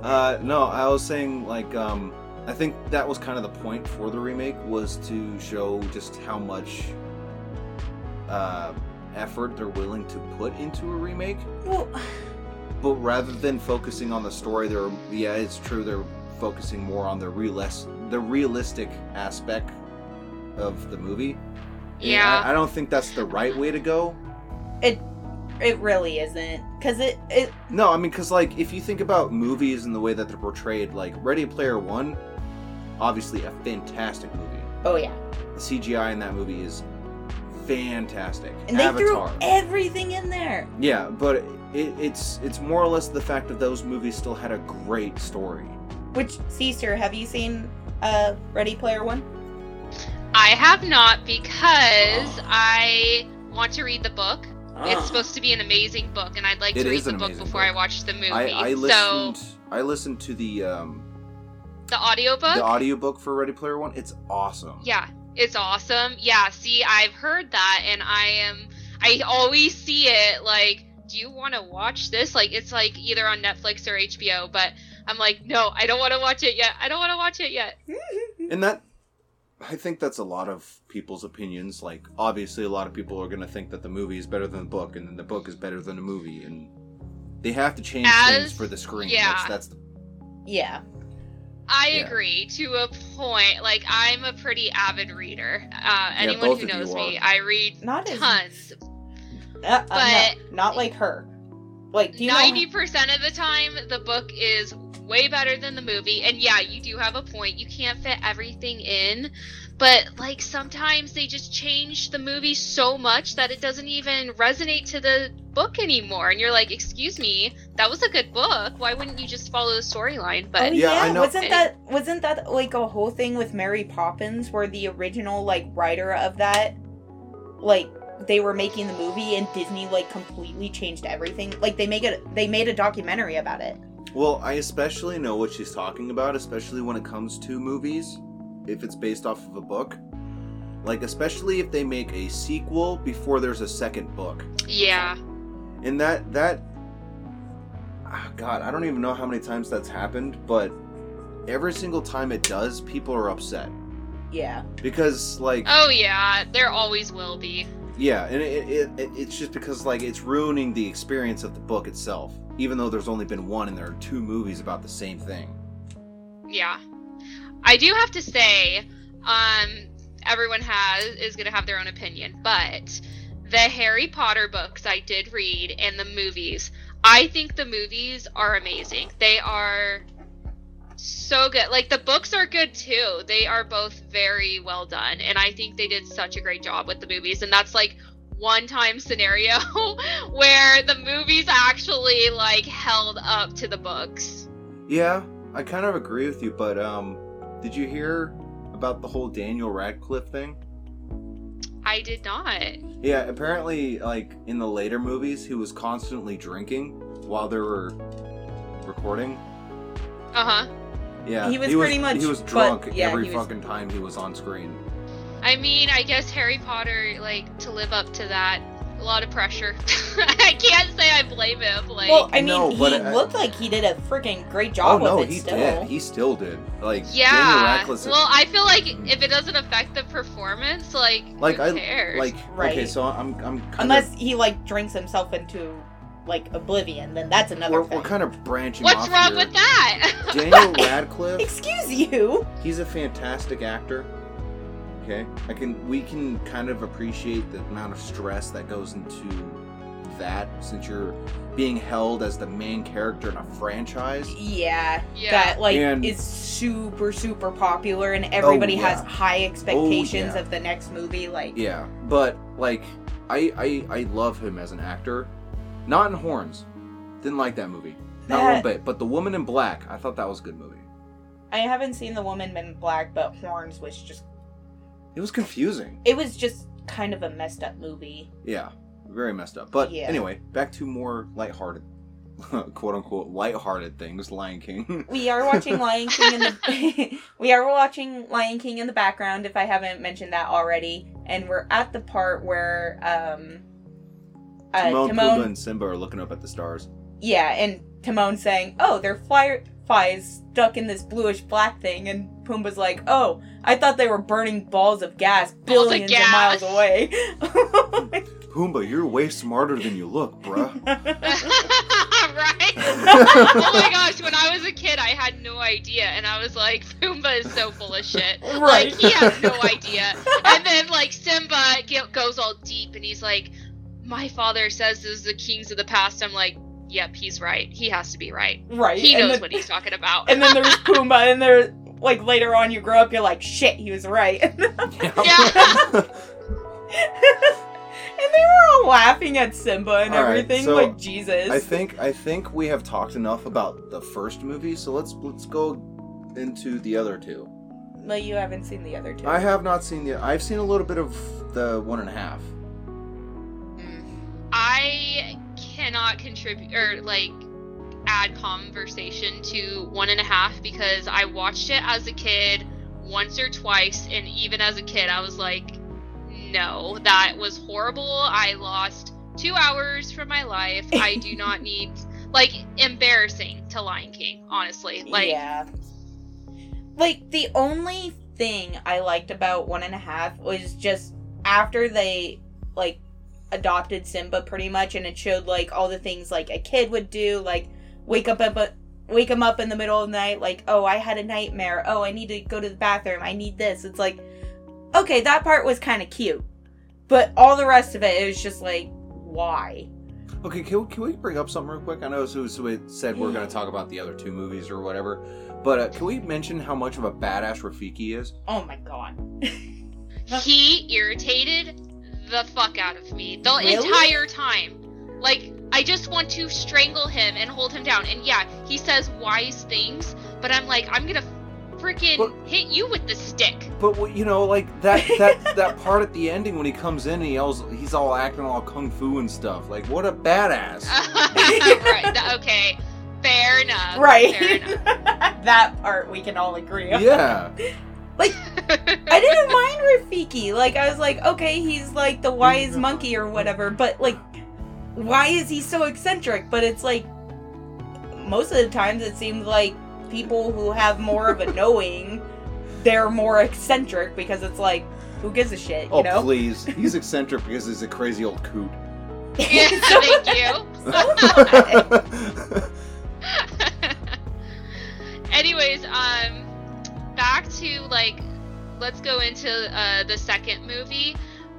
(laughs) uh, no, I was saying like um, I think that was kind of the point for the remake was to show just how much uh, effort they're willing to put into a remake. well, But rather than focusing on the story, they're yeah, it's true they're focusing more on the realis- the realistic aspect of the movie. Yeah. I, I don't think that's the right way to go. It it really isn't because it it No, I mean, because, like, if you think about movies and the way that they're portrayed, like, Ready Player One, obviously a fantastic movie. oh yeah, The CGI in that movie is fantastic. and they Avatar. threw everything in there. yeah, but it, it's it's more or less the fact that those movies still had a great story. Which Caesar, have you seen uh Ready Player One? I have not because I want to read the book. Ah. It's supposed to be an amazing book, and I'd like It to read the book before book. I watch the movie. I, I so listened I listened to the um the audiobook, the audiobook for Ready Player One. It's awesome. yeah, it's awesome. Yeah, see, I've heard that, and I am. I always see it like, do you want to watch this? Like, it's like either on Netflix or HBO, but I'm like, no, I don't want to watch it yet. I don't want to watch it yet. (laughs) And that, I think that's a lot of people's opinions. Like, obviously, a lot of people are going to think that the movie is better than the book, and then the book is better than the movie, and they have to change things for the screen. yeah. That's, that's the, yeah. I Yeah. agree to a point. Like, I'm a pretty avid reader. Uh, anyone both who knows me. I read Not as tons. Uh, uh, But- no, not like her. Like, do you know? Ninety percent of the time, the book is way better than the movie. And yeah, you do have a point. You can't fit everything in, but like sometimes they just change the movie so much that it doesn't even resonate to the book anymore. And you're like, "Excuse me, that was a good book. Why wouldn't you just follow the storyline?" Oh But Yeah, yeah, I know. wasn't that wasn't that like a whole thing with Mary Poppins where the original like writer of that like they were making the movie and Disney like completely changed everything. Like they make it they made a documentary about it. Well, I especially know what she's talking about, especially when it comes to movies, if it's based off of a book. Like, especially if they make a sequel before there's a second book. yeah, And that, that. ah, God, I don't even know how many times that's happened, but every single time it does, people are upset. Yeah. Because, like, oh yeah, there always will be. yeah, and it, it, it, it's just because, like, it's ruining the experience of the book itself, even though there's only been one and there are two movies about the same thing. Yeah. I do have to say, um, everyone has is gonna have their own opinion, but the Harry Potter books I did read and the movies, I think the movies are amazing. They are so good. Like the books are good too. They are both very well done, and I think they did such a great job with the movies. And that's like one time scenario (laughs) where the movies actually like held up to the books. Yeah, I kind of agree with you, but um, did you hear about the whole Daniel Radcliffe thing? I did not. Yeah, apparently, like in the later movies, he was constantly drinking while they were recording. Uh huh. Yeah, He was pretty much- he was but, drunk yeah, every was- fucking time he was on screen. I mean, I guess Harry Potter, like, to live up to that, a lot of pressure. (laughs) I can't say I blame him. Like, Well, I mean, No, he but I- looked like he did a freaking great job. Oh job no, with it he still. did. He still did. Like yeah. Radcliffe. Well, I feel like if it doesn't affect the performance, like, like who I cares? like Right. okay, so I'm I'm kind Unless of he like drinks himself into like oblivion, then that's another we're, thing. we're kind of branching What's off wrong here. with that? (laughs) Daniel (laughs) Radcliffe. Excuse you. he's a fantastic actor. Okay, I can we can kind of appreciate the amount of stress that goes into that since you're being held as the main character in a franchise. Yeah, yeah. that like And- is super super popular, and everybody oh, yeah. has high oh, expectations yeah. of the next movie. Like, Yeah, but like I I I love him as an actor. Not in Horns. Didn't like that movie. Not one bit. But The Woman in Black, I thought that was a good movie. I haven't seen The Woman in Black, but Horns was just It was confusing. it was just kind of a messed up movie. Yeah, very messed up. But Yeah. anyway, back to more lighthearted, (laughs) quote unquote, lighthearted things. Lion King. (laughs) We are watching Lion King in the (laughs) we are watching Lion King in the background if I haven't mentioned that already, and we're at the part where um uh, Timon, Timon, Pumbaa, and Simba are looking up at the stars. yeah, and Timon saying, "Oh, they're fireflies stuck in this bluish black thing," and Pumbaa's like, "Oh, I thought they were burning balls of gas Balls of billions of, gas. miles away." (laughs) Pumbaa, you're way smarter than you look, bruh. (laughs) right? (laughs) oh my gosh, when I was a kid, I had no idea, and I was like, Pumbaa is so full of shit. Right. Like, he has no idea. And then, like, Simba ge- goes all deep, and he's like, My father says this is the kings of the past. I'm like, Yep, he's right. He has to be right. right. He and knows then, what he's talking about. (laughs) And then there's (laughs) Pumbaa, and there, like later on, you grow up, you're like, "Shit, he was right." (laughs) Yeah. and they were all laughing at Simba and All right, everything, so like Jesus. I think I think we have talked enough about the first movie, so let's let's go into the other two. But you haven't seen the other two. I have not seen the. I've seen a little bit of the one and a half. I cannot contribute or like add conversation to one and a half because I watched it as a kid once or twice, and even as a kid, I was like, no, that was horrible. I lost two hours from my life. I do (laughs) not need like embarrassing to Lion King, honestly. Like, yeah. Like the only thing I liked about one and a half was just after they like adopted Simba pretty much, and it showed like all the things like a kid would do, like wake up up wake him up in the middle of the night, like oh I had a nightmare, oh I need to go to the bathroom, I need this. It's like okay that part was kind of cute, but all the rest of it it was just like why. Okay, can we, can we bring up something real quick? I know so, so it said we're going to talk about the other two movies or whatever, but uh, can we mention how much of a badass Rafiki is? Oh my god. (laughs) he irritated the fuck out of me the Really? entire time. Like, I just want to strangle him and hold him down. And yeah, he says wise things, but I'm like, I'm gonna freaking But- hit you with the stick. But you know, like that that (laughs) that part at the ending when he comes in and he yells, he's all acting all kung fu and stuff. Like, what a badass! (laughs) right. okay. Fair enough. right. Fair enough. (laughs) that part we can all agree on. yeah, I didn't mind Rafiki. Like I was like, okay, he's like the wise monkey or whatever, but like why is he so eccentric? But it's like most of the times it seems like people who have more of a knowing, they're more eccentric because it's like, who gives a shit, you oh know? please, he's eccentric because he's a crazy old coot. yeah, So- (laughs) thank you. So (laughs) (laughs) Anyways, um, back to like, let's go into uh, the second movie.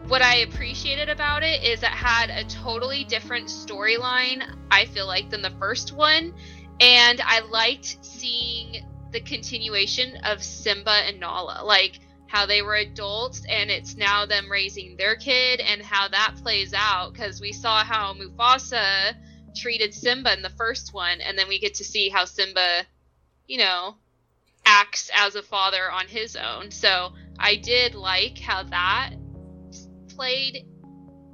What I appreciated about it is it had a totally different storyline. I feel like than the first one, and I liked seeing the continuation of Simba and Nala, like how they were adults and it's now them raising their kid and how that plays out because we saw how Mufasa treated Simba in the first one, and then we get to see how Simba, you know, acts as a father on his own. So I did like how that played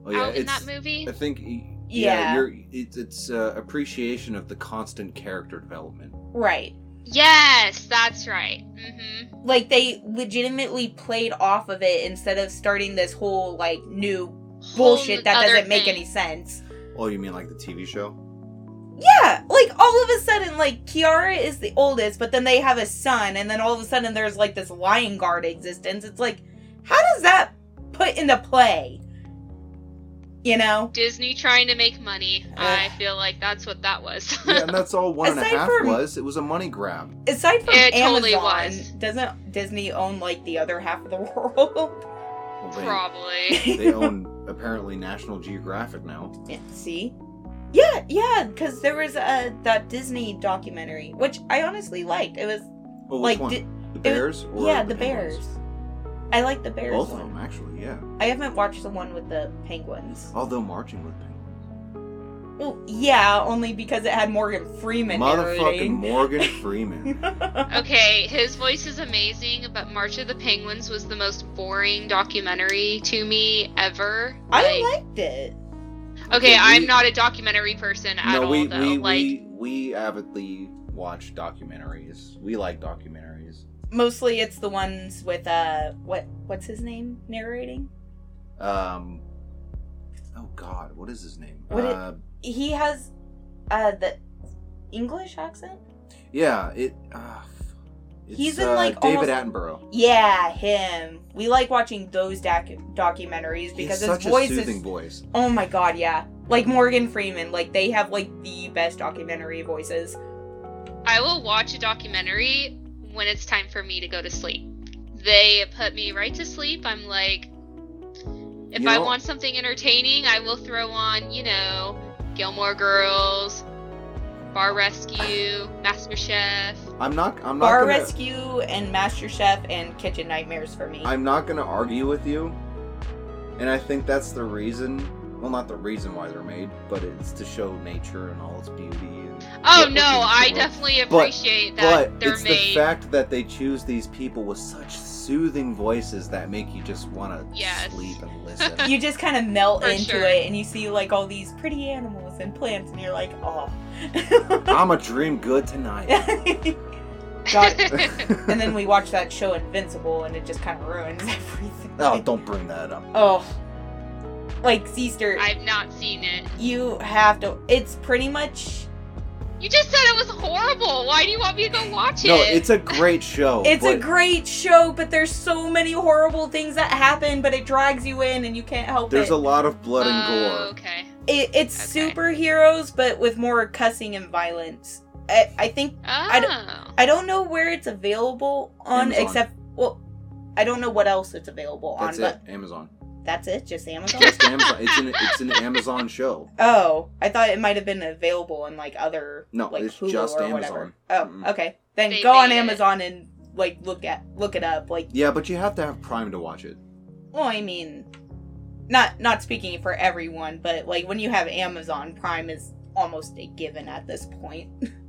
Oh yeah, out in that movie. I think. Yeah. Yeah, you're, it's it's uh, appreciation of the constant character development. right. Yes, that's right. hmm Like they legitimately played off of it instead of starting this whole like new bullshit that doesn't make any sense. Oh, you mean like the TV show? Yeah, like all of a sudden, like Kiara is the oldest, but then they have a son, and then all of a sudden there's like this lion guard existence. It's like, how does that put into play? You know? Disney trying to make money. (sighs) I feel like that's what that was. Yeah, and that's all one and a Aside half from- was. It was a money grab. Aside from It Amazon, totally was. doesn't Disney own like the other half of the (laughs) world? Well, they, Probably. they (laughs) own apparently National Geographic now. Yeah, See? Yeah, yeah, because there was a that Disney documentary, which I honestly liked. It was Oh, which like, one? di- the Bears? or yeah, the, Penguins? Bears. I like the Bears Both of them, actually. Yeah. I haven't watched the one with the penguins. Oh, Although marching with penguins. Well, yeah, only because it had Morgan Freeman Motherfucking narrating. Morgan (laughs) Freeman. Okay, his voice is amazing, but March of the Penguins was the most boring documentary to me ever. I Like- liked it. Okay, Okay, we- I'm not a documentary person at no, all, we though. we, like, we we avidly watch documentaries. We like documentaries. Mostly, it's the ones with uh, what what's his name narrating? Um. Oh God, what is his name? What it- uh, He has uh the English accent. yeah, it. Uh, it's, He's in, uh, like, David almost- Attenborough. Yeah, him. We like watching those doc- documentaries because He's his such voice a soothing is. voice. Oh my god, yeah. Like Morgan Freeman, like they have like the best documentary voices. I will watch a documentary when it's time for me to go to sleep. They put me right to sleep. I'm like, if You I want something entertaining, I will throw on, you know, Gilmore Girls, Bar Rescue, Master Chef. I'm not. I'm not Bar gonna. Rescue and Master Chef and Kitchen Nightmares for me. I'm not gonna argue with you, and I think that's the reason. Well, not the reason why they're made, but it's to show nature and all its beauty. And Oh no, I to it. definitely But- appreciate that But they're it's made. the fact that they choose these people with such soothing voices that make you just want to Yes. sleep and (laughs) listen. you just kind of melt For into sure. it and you see like all these pretty animals and plants and you're like, oh. (laughs) I'ma dream good tonight. (laughs) God. and then we watch that show Invincible and it just kind of ruins everything. oh, don't bring that up. Oh. Like, Sister, I've not seen it. you have to. It's pretty much. You just said it was horrible. Why do you want me to go watch it? No, it's a great show. It's a great show, but there's so many horrible things that happen, but it drags you in and you can't help There's it. There's a lot of blood and Oh, gore. Okay. it it's Okay. superheroes, but with more cussing and violence. I, I think Oh. I I don't know where it's available on, Amazon. except well, I don't know what else it's available That's on, it. Amazon. But That's it, just Amazon. Just Amazon. It's an it's an Amazon show. (laughs) oh, I thought it might have been available in like other No, like it's Hulu just or Amazon. whatever. Oh, Mm-mm. okay. Then They go on made it. Amazon and like look at look it up. Like, Yeah, but you have to have Prime to watch it. well, I mean, not not speaking for everyone, but like when you have Amazon Prime is almost a given at this point. (laughs)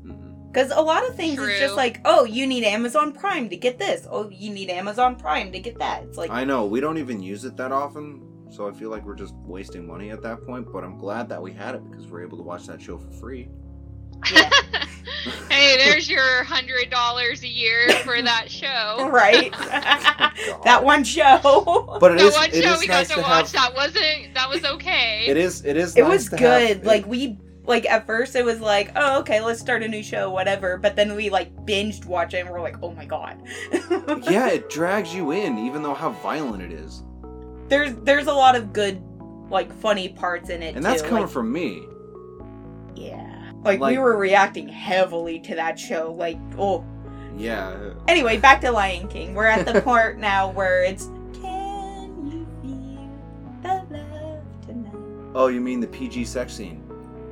Because a lot of things is True. just like, oh, you need Amazon Prime to get this. Oh, you need Amazon Prime to get that. It's like, I know we don't even use it that often, so I feel like we're just wasting money at that point. But I'm glad that we had it because we're able to watch that show for free. yeah, (laughs) hey, there's your hundred dollars a year for that show. (laughs) right. (laughs) that one show. But it the is one it show is we nice got to to watch have. that wasn't that was okay. It is it is. it nice was to good. have- like we like at first it was like, oh, okay, let's start a new show, whatever. But then we like binged watch it and we're like, oh my god. (laughs) yeah, it drags you in, even though how violent it is, there's there's a lot of good like funny parts in it and that's too. coming like, from me. yeah. Like, we were reacting heavily to that show. Like, oh. Yeah, Anyway, back to Lion King. We're at the (laughs) part now where it's Can you feel the love tonight? Oh, you mean the PG sex scene?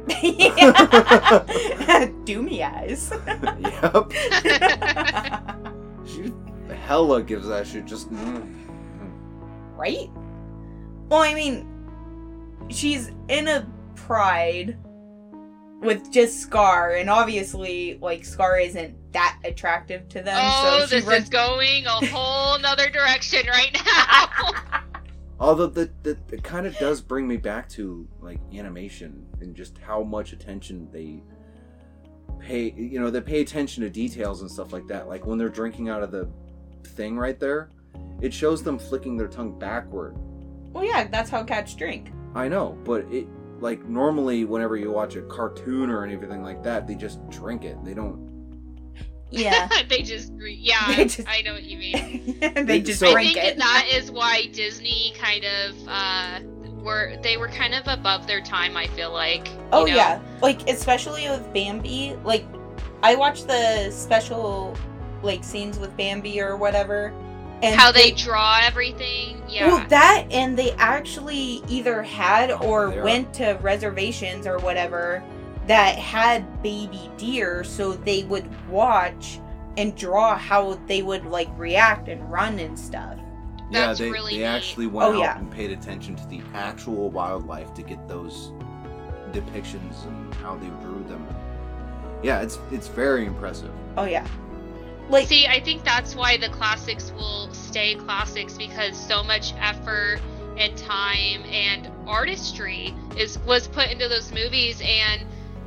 Yeah. (laughs) (laughs) Doomy eyes. yep. (laughs) She hella gives that shit just. mm. right? Well, I mean, she's in a pride with just Scar, and obviously, like, Scar isn't that attractive to them. oh, so she this runs- is going a whole nother direction right now. Although the, the it kind of does bring me back to like animation and just how much attention they pay. You know, they pay attention to details and stuff like that. Like when they're drinking out of the thing right there, it shows them flicking their tongue backward. Well, yeah, that's how cats drink. I know, but it like normally whenever you watch a cartoon or anything like that, they just drink it. They don't. Yeah. (laughs) they just yeah, They just- I know what you mean. (laughs) they just So- I think it. that is why Disney kind of uh were they were kind of above their time. I feel like. you Oh know? yeah, like especially with Bambi. Like, I watched the special like scenes with Bambi or whatever, and How they draw everything. Yeah. Well, that and they actually either had or They are- went to reservations or whatever that had baby deer, so they would watch and draw how they would like react and run and stuff. That's yeah, they, really they neat. actually went Oh, out yeah. and paid attention to the actual wildlife to get those depictions and how they drew them. Yeah, it's it's very impressive. Oh yeah, like See, I think that's why the classics will stay classics because so much effort and time and artistry is was put into those movies and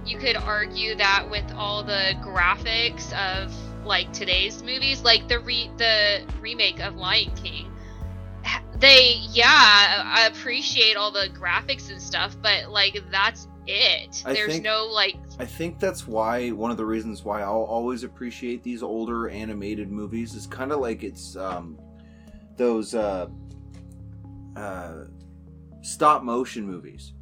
you could argue that with all the graphics of like today's movies like the re- the remake of Lion King they yeah I appreciate all the graphics and stuff but like that's it I there's think- no like I think that's why one of the reasons why I'll always appreciate these older animated movies is kind of like it's um, those uh, uh, stop motion movies.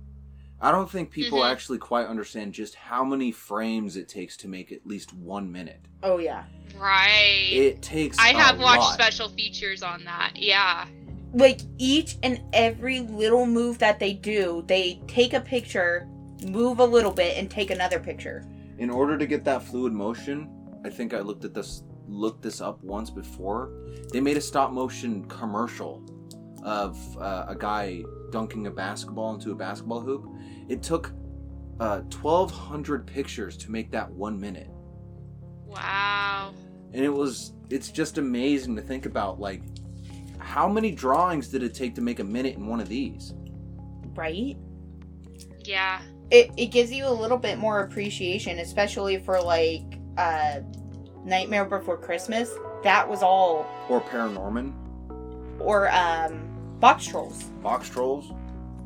I don't think people Mhm. actually quite understand just how many frames it takes to make at least one minute. oh yeah, right It takes. I have watched lot. special features on that. Yeah. like each and every little move that they do, they take a picture, move a little bit, and take another picture. in order to get that fluid motion i think i looked at this looked this up once before they made a stop motion commercial of uh, a guy dunking a basketball into a basketball hoop it took uh, 1200 pictures to make that one minute Wow. and it was it's just amazing to think about like how many drawings did it take to make a minute in one of these Right? Yeah. it, it gives you a little bit more appreciation, especially for like uh Nightmare Before Christmas. That was all or paranorman or um box trolls. box trolls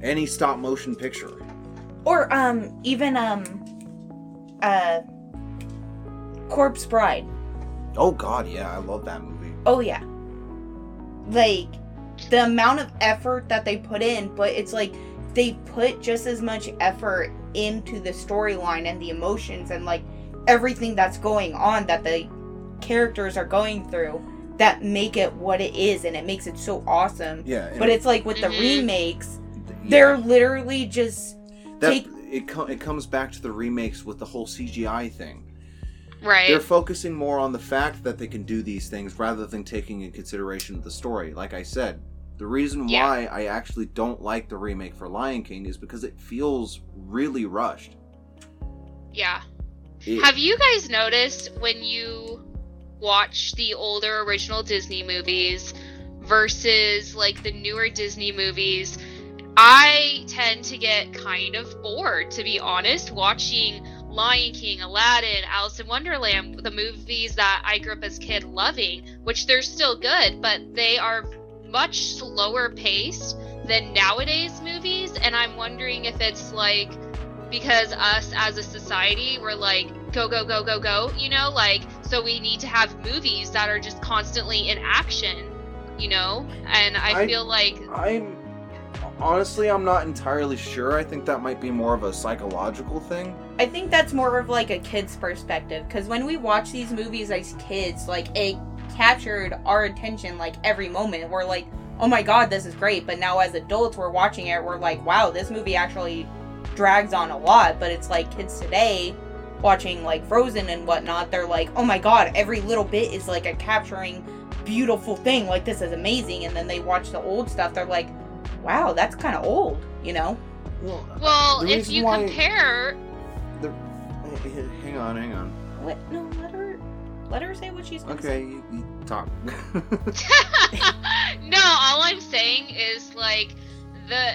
any stop motion picture Or um even um uh Corpse Bride. oh god yeah i love that movie Oh yeah. Like the amount of effort that they put in, but it's like they put just as much effort into the storyline and the emotions and like everything that's going on that the characters are going through that make it what it is and it makes it so awesome. Yeah, But it's like with the Mhm. remakes, they're literally just that take- it co- it comes back to the remakes with the whole CGI thing. Right. They're focusing more on the fact that they can do these things rather than taking in consideration the story. Like I said, the reason Yeah. why I actually don't like the remake for Lion King is because it feels really rushed. yeah. It- Have you guys noticed when you watch the older original Disney movies versus like the newer Disney movies? I tend to get kind of bored, to be honest, watching Lion King, Aladdin, Alice in Wonderland, the movies that I grew up as a kid loving, which they're still good, but they are much slower paced than nowadays movies. And I'm wondering if it's like because us as a society we're like go go go go go you know like so we need to have movies that are just constantly in action you know and i, I- feel like I'm honestly, I'm not entirely sure. I think that might be more of a psychological thing. I think that's more of like a kid's perspective because when we watch these movies as kids, like it captured our attention like every moment. We're like, oh my god, this is great. But now as adults, we're watching it, we're like, wow, this movie actually drags on a lot. But it's like kids today watching like Frozen and whatnot, they're like, oh my god, every little bit is like a capturing beautiful thing. Like this is amazing. And then they watch the old stuff, they're like, wow, that's kind of old, you know? Well, uh, well if you compare the, oh, hang on, hang on. What? No, let her. Let her say what she's gonna Okay, you, you talk. (laughs) (laughs) no, all I'm saying is like the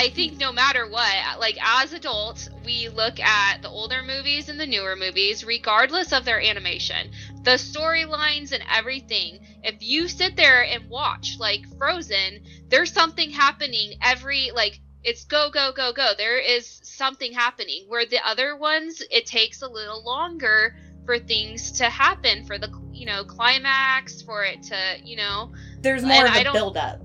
I think no matter what, like as adults, we look at the older movies and the newer movies regardless of their animation. The storylines and everything. If you sit there and watch like Frozen, there's something happening every like it's go go go go. There is something happening where the other ones it takes a little longer for things to happen for the you know climax for it to you know There's more And of I a don't- build up.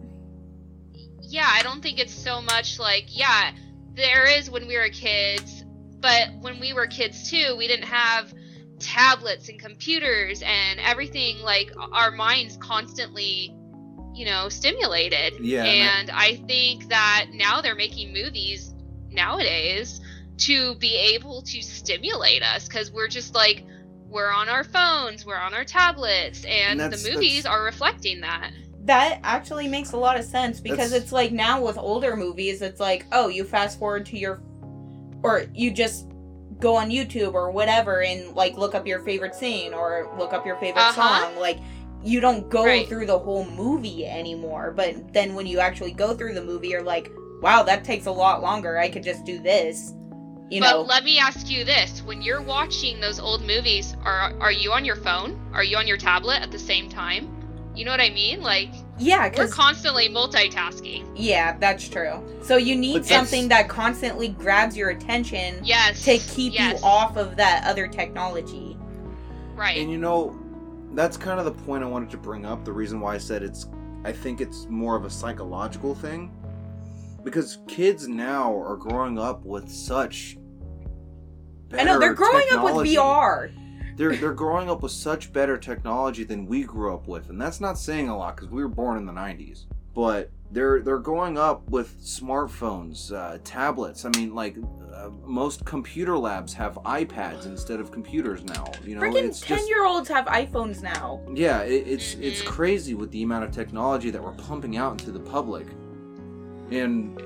Yeah, I don't think it's so much like, yeah, there is when we were kids, but when we were kids too, we didn't have tablets and computers and everything like our minds constantly, you know, stimulated. Yeah, and And I think that now they're making movies nowadays to be able to stimulate us cuz we're just like we're on our phones, we're on our tablets, and, And the movies are reflecting that. That actually makes a lot of sense because That's- it's like now with older movies, it's like, oh, you fast forward to your. Or you just go on YouTube or whatever and like look up your favorite scene or look up your favorite Uh-huh. song. Like, you don't go Right. through the whole movie anymore. But then when you actually go through the movie, you're like, wow, that takes a lot longer. I could just do this. You know but know? let me ask you this: When you're watching those old movies, are are you on your phone? Are you on your tablet at the same time? You know what I mean? Like yeah, we're constantly multitasking. Yeah, that's true. So you need But it's- something that constantly grabs your attention Yes. to keep yes, you off of that other technology. Right. And you know, that's kind of the point I wanted to bring up. The reason why I said it's, I think it's more of a psychological thing. Because kids now are growing up with such. I know they're better growing up with. VR. They're they're growing up with such better technology than we grew up with, and that's not saying a lot because we were born in the '90s. But they're they're growing up with smartphones, uh, tablets. I mean, like uh, most computer labs have iPads instead of computers now. You know, Freaking it's just ten year olds have iPhones now. yeah, it, it's it's Mhm. crazy with the amount of technology that we're pumping out into the public, and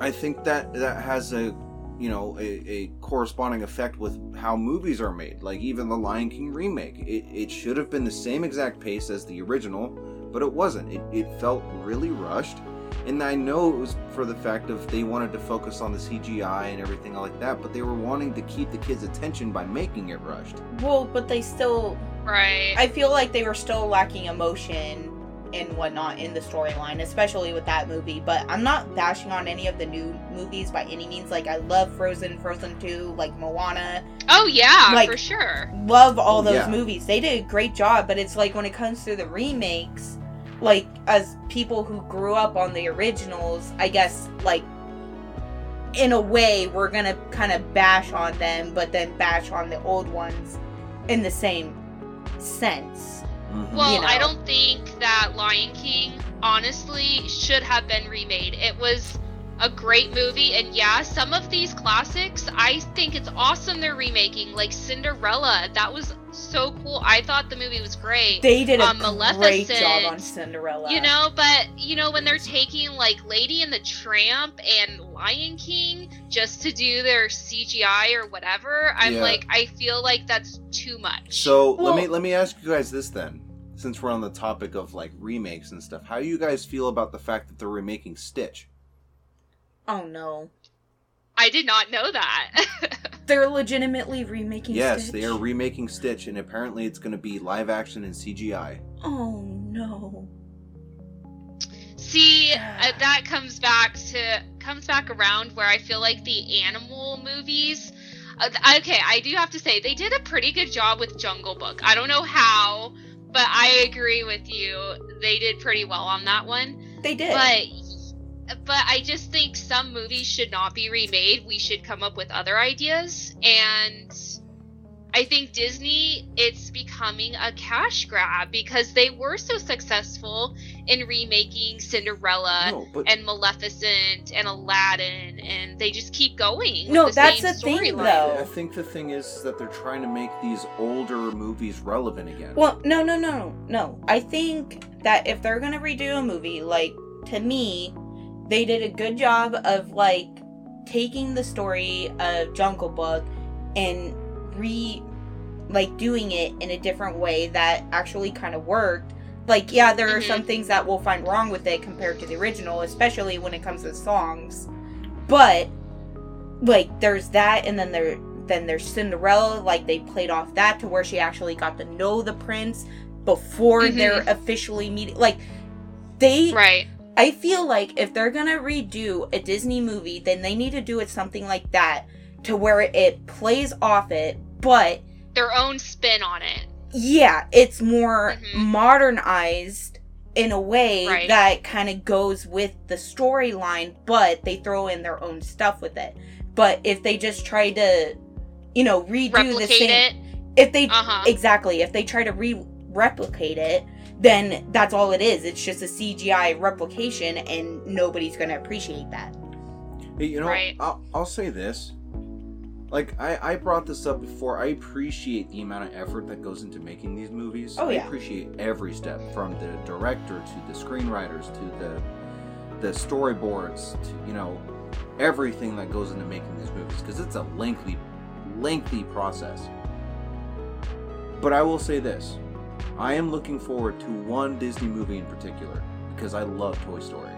I think that that has a you know a, a corresponding effect with how movies are made. Like even the Lion King remake, it, it should have been the same exact pace as the original, but it wasn't. It, it felt really rushed. And I know it was for the fact of they wanted to focus on the CGI and everything like that, but they were wanting to keep the kids' attention by making it rushed. Well, but they still. right. I feel like they were still lacking emotion and whatnot in the storyline, especially with that movie. But I'm not bashing on any of the new movies by any means. Like, I love Frozen, Frozen 2, like Moana. oh yeah, like- for sure. love all Oh, those yeah. movies. They did a great job, but it's like when it comes to the remakes, like as people who grew up on the originals, I guess like in a way we're gonna kind of bash on them, but then bash on the old ones in the same sense. Mhm. Well, you know. I don't think that Lion King honestly should have been remade. It was a great movie, and yeah, some of these classics, I think it's awesome they're remaking, like Cinderella. That was so cool. I thought the movie was great. They did a Um, great job on Cinderella. You know, but you know when they're taking like Lady and the Tramp and Lion King just to do their CGI or whatever, I'm Yeah. like, I feel like that's too much. So Well- let me let me ask you guys this then, since we're on the topic of like remakes and stuff. How do you guys feel about the fact that they're remaking Stitch? Oh no. I did not know that. (laughs) They're legitimately remaking yes, Stitch? they are remaking Stitch, and apparently it's going to be live action and CGI. Oh no. See, uh, that comes back to comes back around where I feel like the animal movies. Uh, okay, I do have to say they did a pretty good job with Jungle Book. I don't know how, but I agree with you. They did pretty well on that one. They did. But but I just think some movies should not be remade. We should come up with other ideas and I think Disney it's becoming a cash grab because they were so successful in remaking Cinderella no, but and Maleficent and Aladdin and they just keep going. with No, the that's same the thing, storyline. though. I think the thing is that they're trying to make these older movies relevant again. Well, no, no, no, no. I think that if they're gonna redo a movie, like to me, they did a good job of like taking the story of Jungle Book and re like doing it in a different way that actually kind of worked. Like, yeah, there are Mhm. some things that we'll find wrong with it compared to the original, especially when it comes to songs. But like, there's that, and then there then there's Cinderella. Like, they played off that to where she actually got to know the prince before Mhm. they're officially meeting. Like, they Right. I feel like if they're gonna redo a Disney movie, then they need to do it something like that to where it plays off it, but Their own spin on it. yeah, it's more Mhm. modernized in a way Right. that kind of goes with the storyline, but they throw in their own stuff with it. But if they just try to, you know, redo the same, it. if they Uh-huh. exactly, if they try to re replicate it, then that's all it is. It's just a CGI replication, and nobody's gonna appreciate that. You know, Right. I'll, I'll say this. Like, I, I brought this up before. I appreciate the amount of effort that goes into making these movies. Oh, yeah. I appreciate every step from the director to the screenwriters to the the storyboards to, you know, everything that goes into making these movies because it's a lengthy, lengthy process. But I will say this I am looking forward to one Disney movie in particular because I love Toy Story.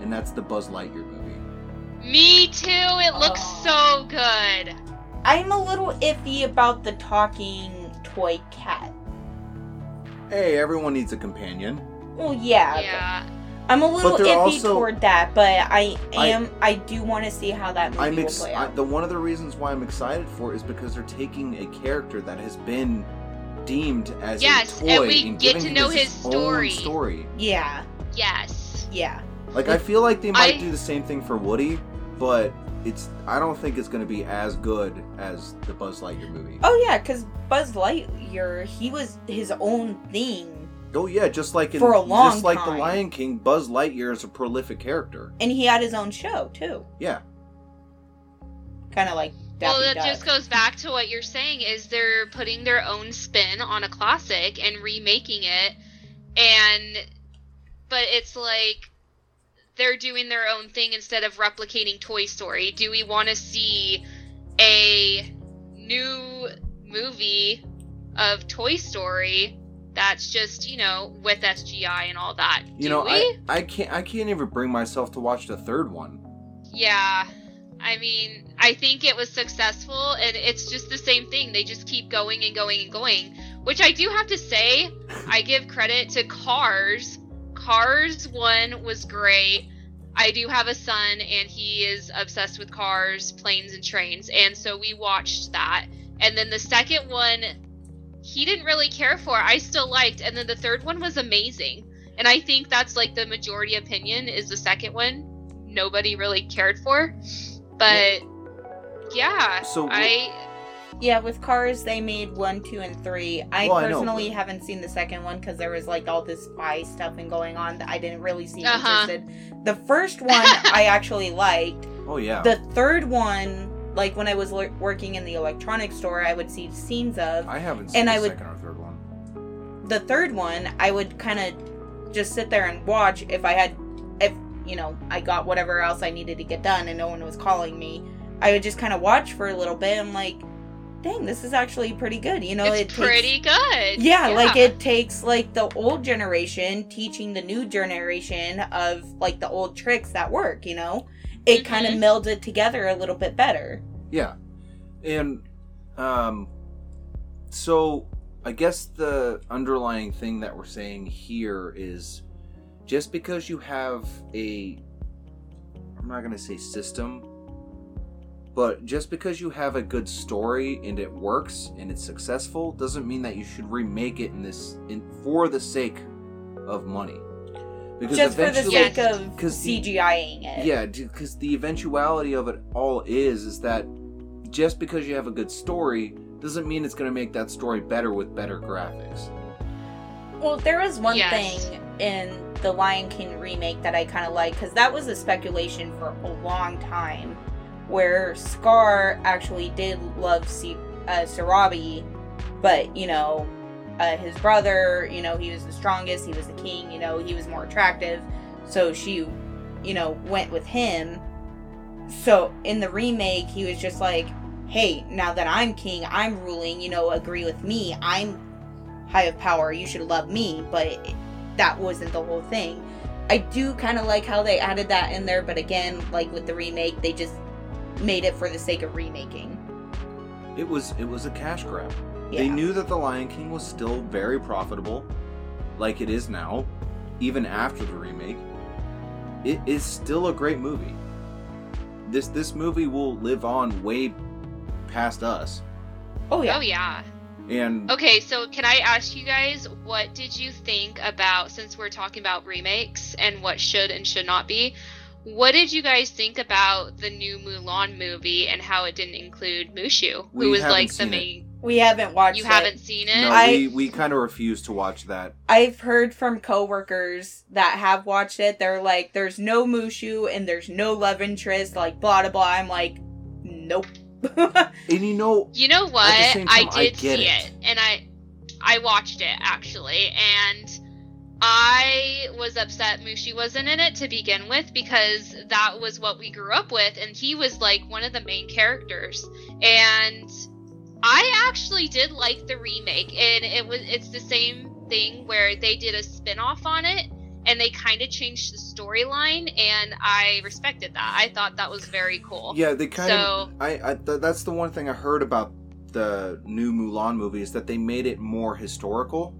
And that's the Buzz Lightyear movie. Me too. It looks Oh. so good. I'm a little iffy about the talking toy cat. Hey, everyone needs a companion. Well, yeah, but Yeah. I'm a little iffy also- toward that, but I I- am. I, do want to see how that movie I'm will ex- play I, the one of the reasons why I'm excited for it is because they're taking a character that has been deemed as Yes, a toy and we and get giving to know him his own story. story. yeah, Yes. yeah. Like I feel like they might I- do the same thing for Woody, but it's I don't think it's going to be as good as the Buzz Lightyear movie. Oh yeah, because Buzz Lightyear, he was his own thing, Oh yeah, just like in For a long just like the. Lion King, Buzz Lightyear is a prolific character. and he had his own show too. Yeah. Kind of like well, Daffy that Duck. just goes back to what you're saying is they're putting their own spin on a classic and remaking it and but it's like they're doing their own thing instead of replicating Toy Story. Do we want to see a new movie of Toy Story that's just, you know, with CGI and all that? You know, we? I I can't I can't even bring myself to watch the third one. Yeah. I mean, I think it was successful, and it's just the same thing. They just keep going and going and going. Which I do have to say, I give credit to Cars. Cars 1 was great. I do have a son, and he is obsessed with cars, planes, and trains, and so we watched that. And then the second one, he didn't really care for. I still liked. And then the third one was amazing. And I think that's like the majority opinion is the second one nobody really cared for. But yeah, So I Yeah, with Cars, they made one, two, and three. I Well, I know, personally but- haven't seen the second one because there was like all this spy stuff and going on that I didn't really seem Uh-huh. interested. The first one (laughs) I actually liked. Oh yeah. The third one, like when I was l- working in the electronics store, I would see scenes of. I haven't seen and the I would- second or third one. The third one, I would kind of just sit there and watch if I had, if you know, I got whatever else I needed to get done and no one was calling me. I would just kind of watch for a little bit. I'm like, dang, this is actually pretty good. You know, it's it takes- pretty good. Yeah, like it takes like the old generation teaching the new generation of like the old tricks that work, you know? It kind of melded together a little bit better. Yeah, and um, so I guess the underlying thing that we're saying here is just because you have a, I'm not gonna say system, but just because you have a good story and it works and it's successful doesn't mean that you should remake it in this in for the sake of money. Just for the eventually- sake of 'cause the- CGIing it. yeah, because the eventuality of it all is is that just because you have a good story doesn't mean it's going to make that story better with better graphics. Well, there is one Yes. thing in the Lion King remake that I kind of like because that was a speculation for a long time, where Scar actually did love C- uh, Sarabi, but you know, uh, his brother, you know, he was the strongest, he was the king, you know, he was more attractive, so she, you know, went with him. So in the remake, he was just like, "Hey, now that I'm king, I'm ruling. You know, agree with me. I'm high of power. You should love me." But that wasn't the whole thing. I do kind of like how they added that in there, but again, like with the remake, they just made it for the sake of remaking. It was it was a cash grab. Yeah. They knew that The Lion King was still very profitable, like it is now, even after the remake. It is still a great movie. This this movie will live on way past us. Oh yeah. Oh yeah. And Okay, so can I ask you guys what did you think about since we're talking about remakes and what should and should not be? What did you guys think about the new Mulan movie and how it didn't include Mushu, We who was like the seen it. main? We haven't watched You it. haven't seen it? no, I- we we kind of refuse to watch that. I've heard from coworkers that have watched it. They're like, "There's no Mushu and there's no love interest." Like blah blah blah. I'm like, nope. (laughs) And you know, You know what? At the same I time, I did get see it. it. and I I watched it actually, and I was upset Mushu wasn't in it to begin with because that was what we grew up with, and he was like one of the main characters. And I actually did like the remake, and it was it's the same thing where they did a spin-off on it and they kind of changed the storyline and I respected that. I thought that was very cool. yeah, they kind of. so I, I th- that's the one thing I heard about the new Mulan movie is that they made it more historical.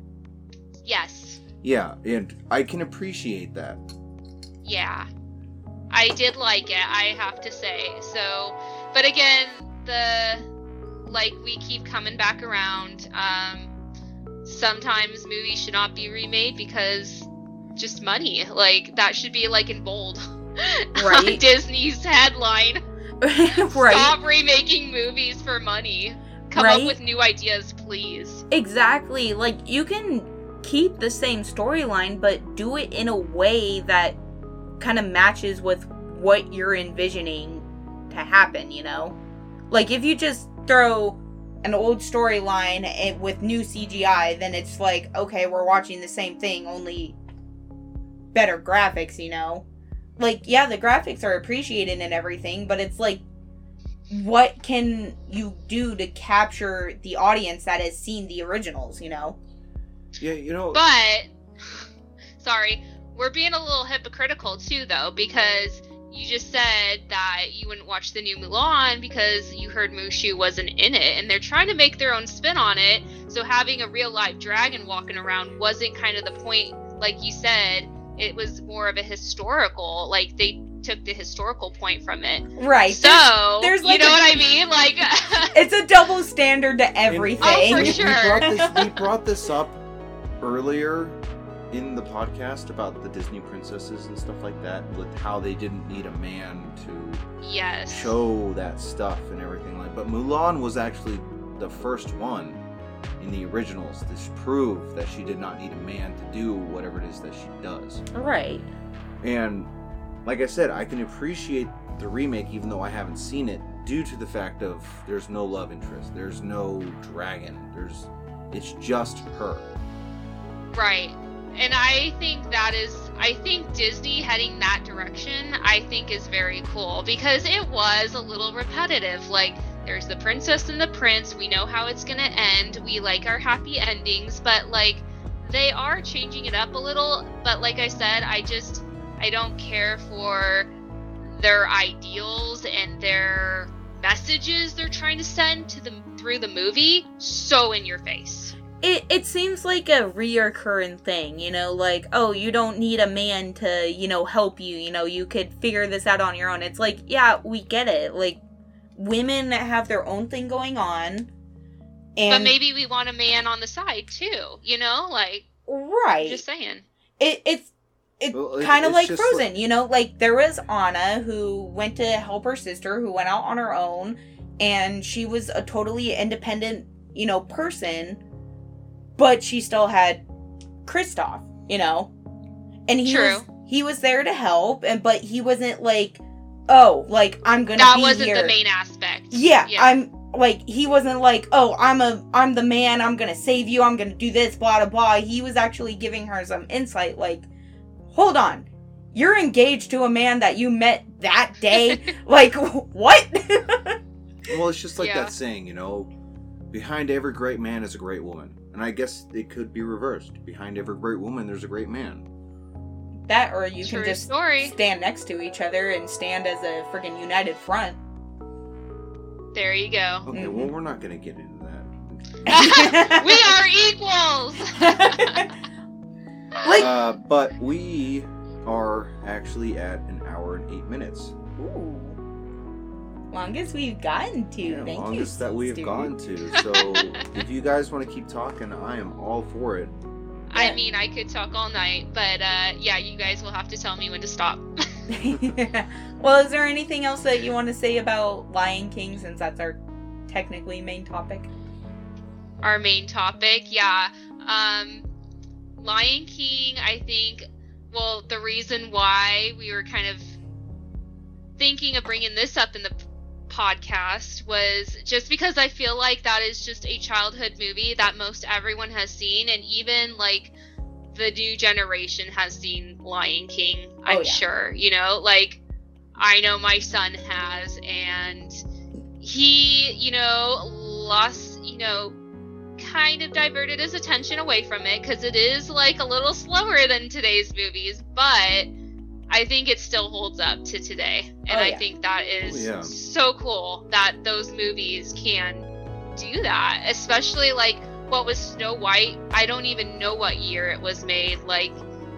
yes. Yeah, and I can appreciate that. Yeah. I did like it, I have to say. So, but again, the like we keep coming back around. Um sometimes movies should not be remade because just money. Like that should be like in bold. (laughs) Right. Disney's headline. (laughs) right. Stop remaking movies for money. Come Right? up with new ideas, please. Exactly. Like you can keep the same storyline, but do it in a way that kind of matches with what you're envisioning to happen, you know? Like if you just throw an old storyline with new CGI, then it's like, okay, we're watching the same thing, only better graphics, you know? Like, yeah, the graphics are appreciated and everything, but it's like, what can you do to capture the audience that has seen the originals, you know? Yeah, you know. But sorry, we're being a little hypocritical too though because you just said that you wouldn't watch the new Mulan because you heard Mushu wasn't in it and they're trying to make their own spin on it. So having a real live dragon walking around wasn't kind of the point like you said. It was more of a historical like they took the historical point from it. Right. So, there's- there's you know a- what I mean? Like (laughs) it's a double standard to and- everything. Oh, for sure. we brought this we brought this up earlier in the podcast about the Disney princesses and stuff like that, with how they didn't need a man to yes. show that stuff and everything like. But Mulan was actually the first one in the originals to prove that she did not need a man to do whatever it is that she does. Right. And like I said, I can appreciate the remake even though I haven't seen it due to the fact of there's no love interest, there's no dragon, there's it's just her. Right. And I think that is I think Disney heading that direction I think is very cool because it was a little repetitive. Like there's the princess and the prince. We know how it's going to end. We like our happy endings but like they are changing it up a little. But like I said I just I don't care for their ideals and their messages they're trying to send to them through the movie. So in your face it it seems like a reoccurring thing, you know, like, oh, you don't need a man to, you know, help you, you know, you could figure this out on your own. It's like, yeah, we get it. Like women have their own thing going on. And but maybe we want a man on the side too, you know? Like Right. Just saying. It it's it Well, it- kind of like just Frozen, you know, like there was Anna who went to help her sister who went out on her own and she was a totally independent, you know, person, but she still had Kristoff, you know. And he True. was he was there to help and but he wasn't like oh, like I'm going to That be wasn't here. the main aspect. Yeah, I'm like he wasn't like, "Oh, I'm a I'm the man. I'm going to save you. I'm going to do this blah blah blah." He was actually giving her some insight like, "Hold on. You're engaged to a man that you met that (laughs) day. like (laughs) what?" (laughs) Well, it's just like Yeah. that saying, you know, behind every great man is a great woman. And I guess it could be reversed. Behind every great woman there's a great man. that or you True can just story. stand next to each other and stand as a freaking united front. There you go. Okay, Mhm. well we're not gonna get into that. (laughs) (laughs) we are equals. (laughs) Like- uh, but we are actually at an hour and eight minutes. Ooh. Longest we've gotten to. Yeah, Thank you. longest that we've Stu. gone to. So (laughs) if you guys want to keep talking, I am all for it. I mean, I could talk all night, but uh, yeah, you guys will have to tell me when to stop. (laughs) (laughs) well, is there anything else that you want to say about Lion King since that's our technically main topic? Our main topic, yeah. Um, Lion King, I think. Well, the reason why we were kind of thinking of bringing this up in the p- podcast was just because I feel like that is just a childhood movie that most everyone has seen, and even like the new generation has seen Lion King. I'm oh, yeah. sure, you know, like I know my son has, and he, you know, lost, you know, kind of diverted his attention away from it because it is like a little slower than today's movies, but I think it still holds up to today. And Oh, I think that is Oh, yeah. so cool that those movies can do that, especially like what was Snow White. I don't even know what year it was made. Like,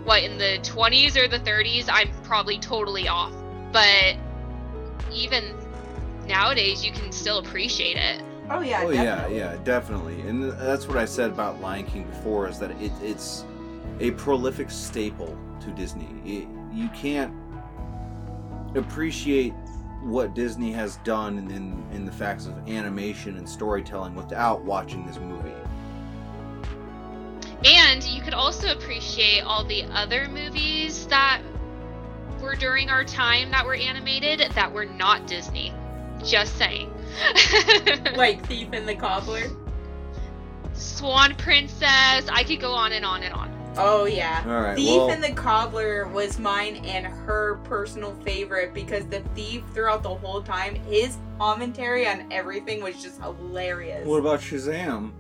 what in the 20s or the 30s? I'm probably totally off. But even nowadays, you can still appreciate it. Oh yeah, oh yeah, yeah, definitely. And that's what I said about Lion King before is that it, it's a prolific staple to Disney. It, you can't appreciate what Disney has done in, in in the facts of animation and storytelling without watching this movie. And you could also appreciate all the other movies that were during our time that were animated that were not Disney. Just saying. (laughs) like Thief and the Cobbler. Swan Princess. I could go on and on and on. Oh yeah. All right, Thief well, and the Cobbler was mine and her personal favorite because the thief throughout the whole time, his commentary on everything was just hilarious. what about Shazam?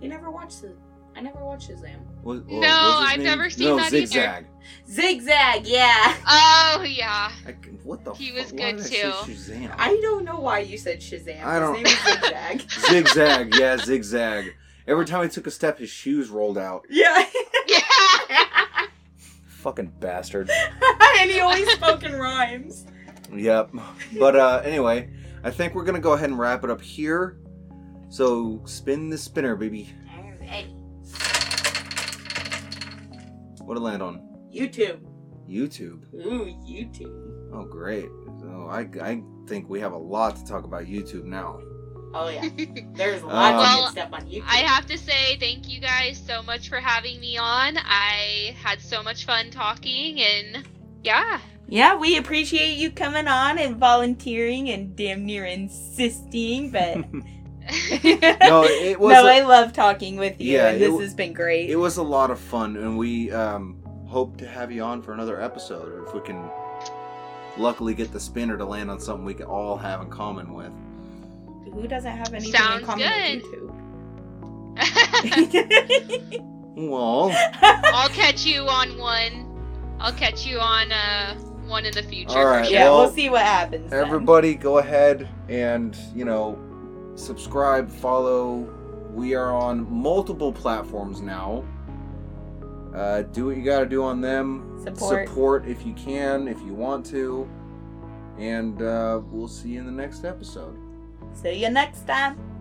You never watched the I never watched Shazam. What, No, what was his I've name? never seen no, that either. Zigzag. Zigzag, yeah. Oh yeah. I c what the? He fu- was why good did I say too. Shazam. I don't know why you said Shazam. I don't- His name is Zigzag. (laughs) Zigzag, yeah, zigzag. Every time he took a step, his shoes rolled out. yeah. Yeah. (laughs) Fucking bastard. (laughs) and he always spoke in rhymes. Yep. But uh anyway, I think we're gonna go ahead and wrap it up here. So spin the spinner, baby. What'd it land on? YouTube. YouTube. Ooh, YouTube. Oh great. So I I think we have a lot to talk about YouTube now. Oh yeah, (laughs) there's lots Um, of good stuff on YouTube. I have to say thank you guys so much for having me on. I had so much fun talking and yeah. yeah, we appreciate you coming on and volunteering and damn near insisting, but (laughs) (laughs) no, it was. no, a- I love talking with you, Yeah, and this w- has been great. It was a lot of fun, and we um, hope to have you on for another episode if we can luckily get the spinner to land on something we can all have in common with. Who doesn't have anything Sounds in common good. with YouTube? (laughs) Well, I'll catch you on one. I'll catch you on uh one in the future. All right, for yeah, sure. we'll well, see what happens. then. everybody, go ahead and you know subscribe, follow. We are on multiple platforms now. Uh, do what you got to do on them. Support. Support if you can, if you want to. And uh, we'll see you in the next episode. See you next time.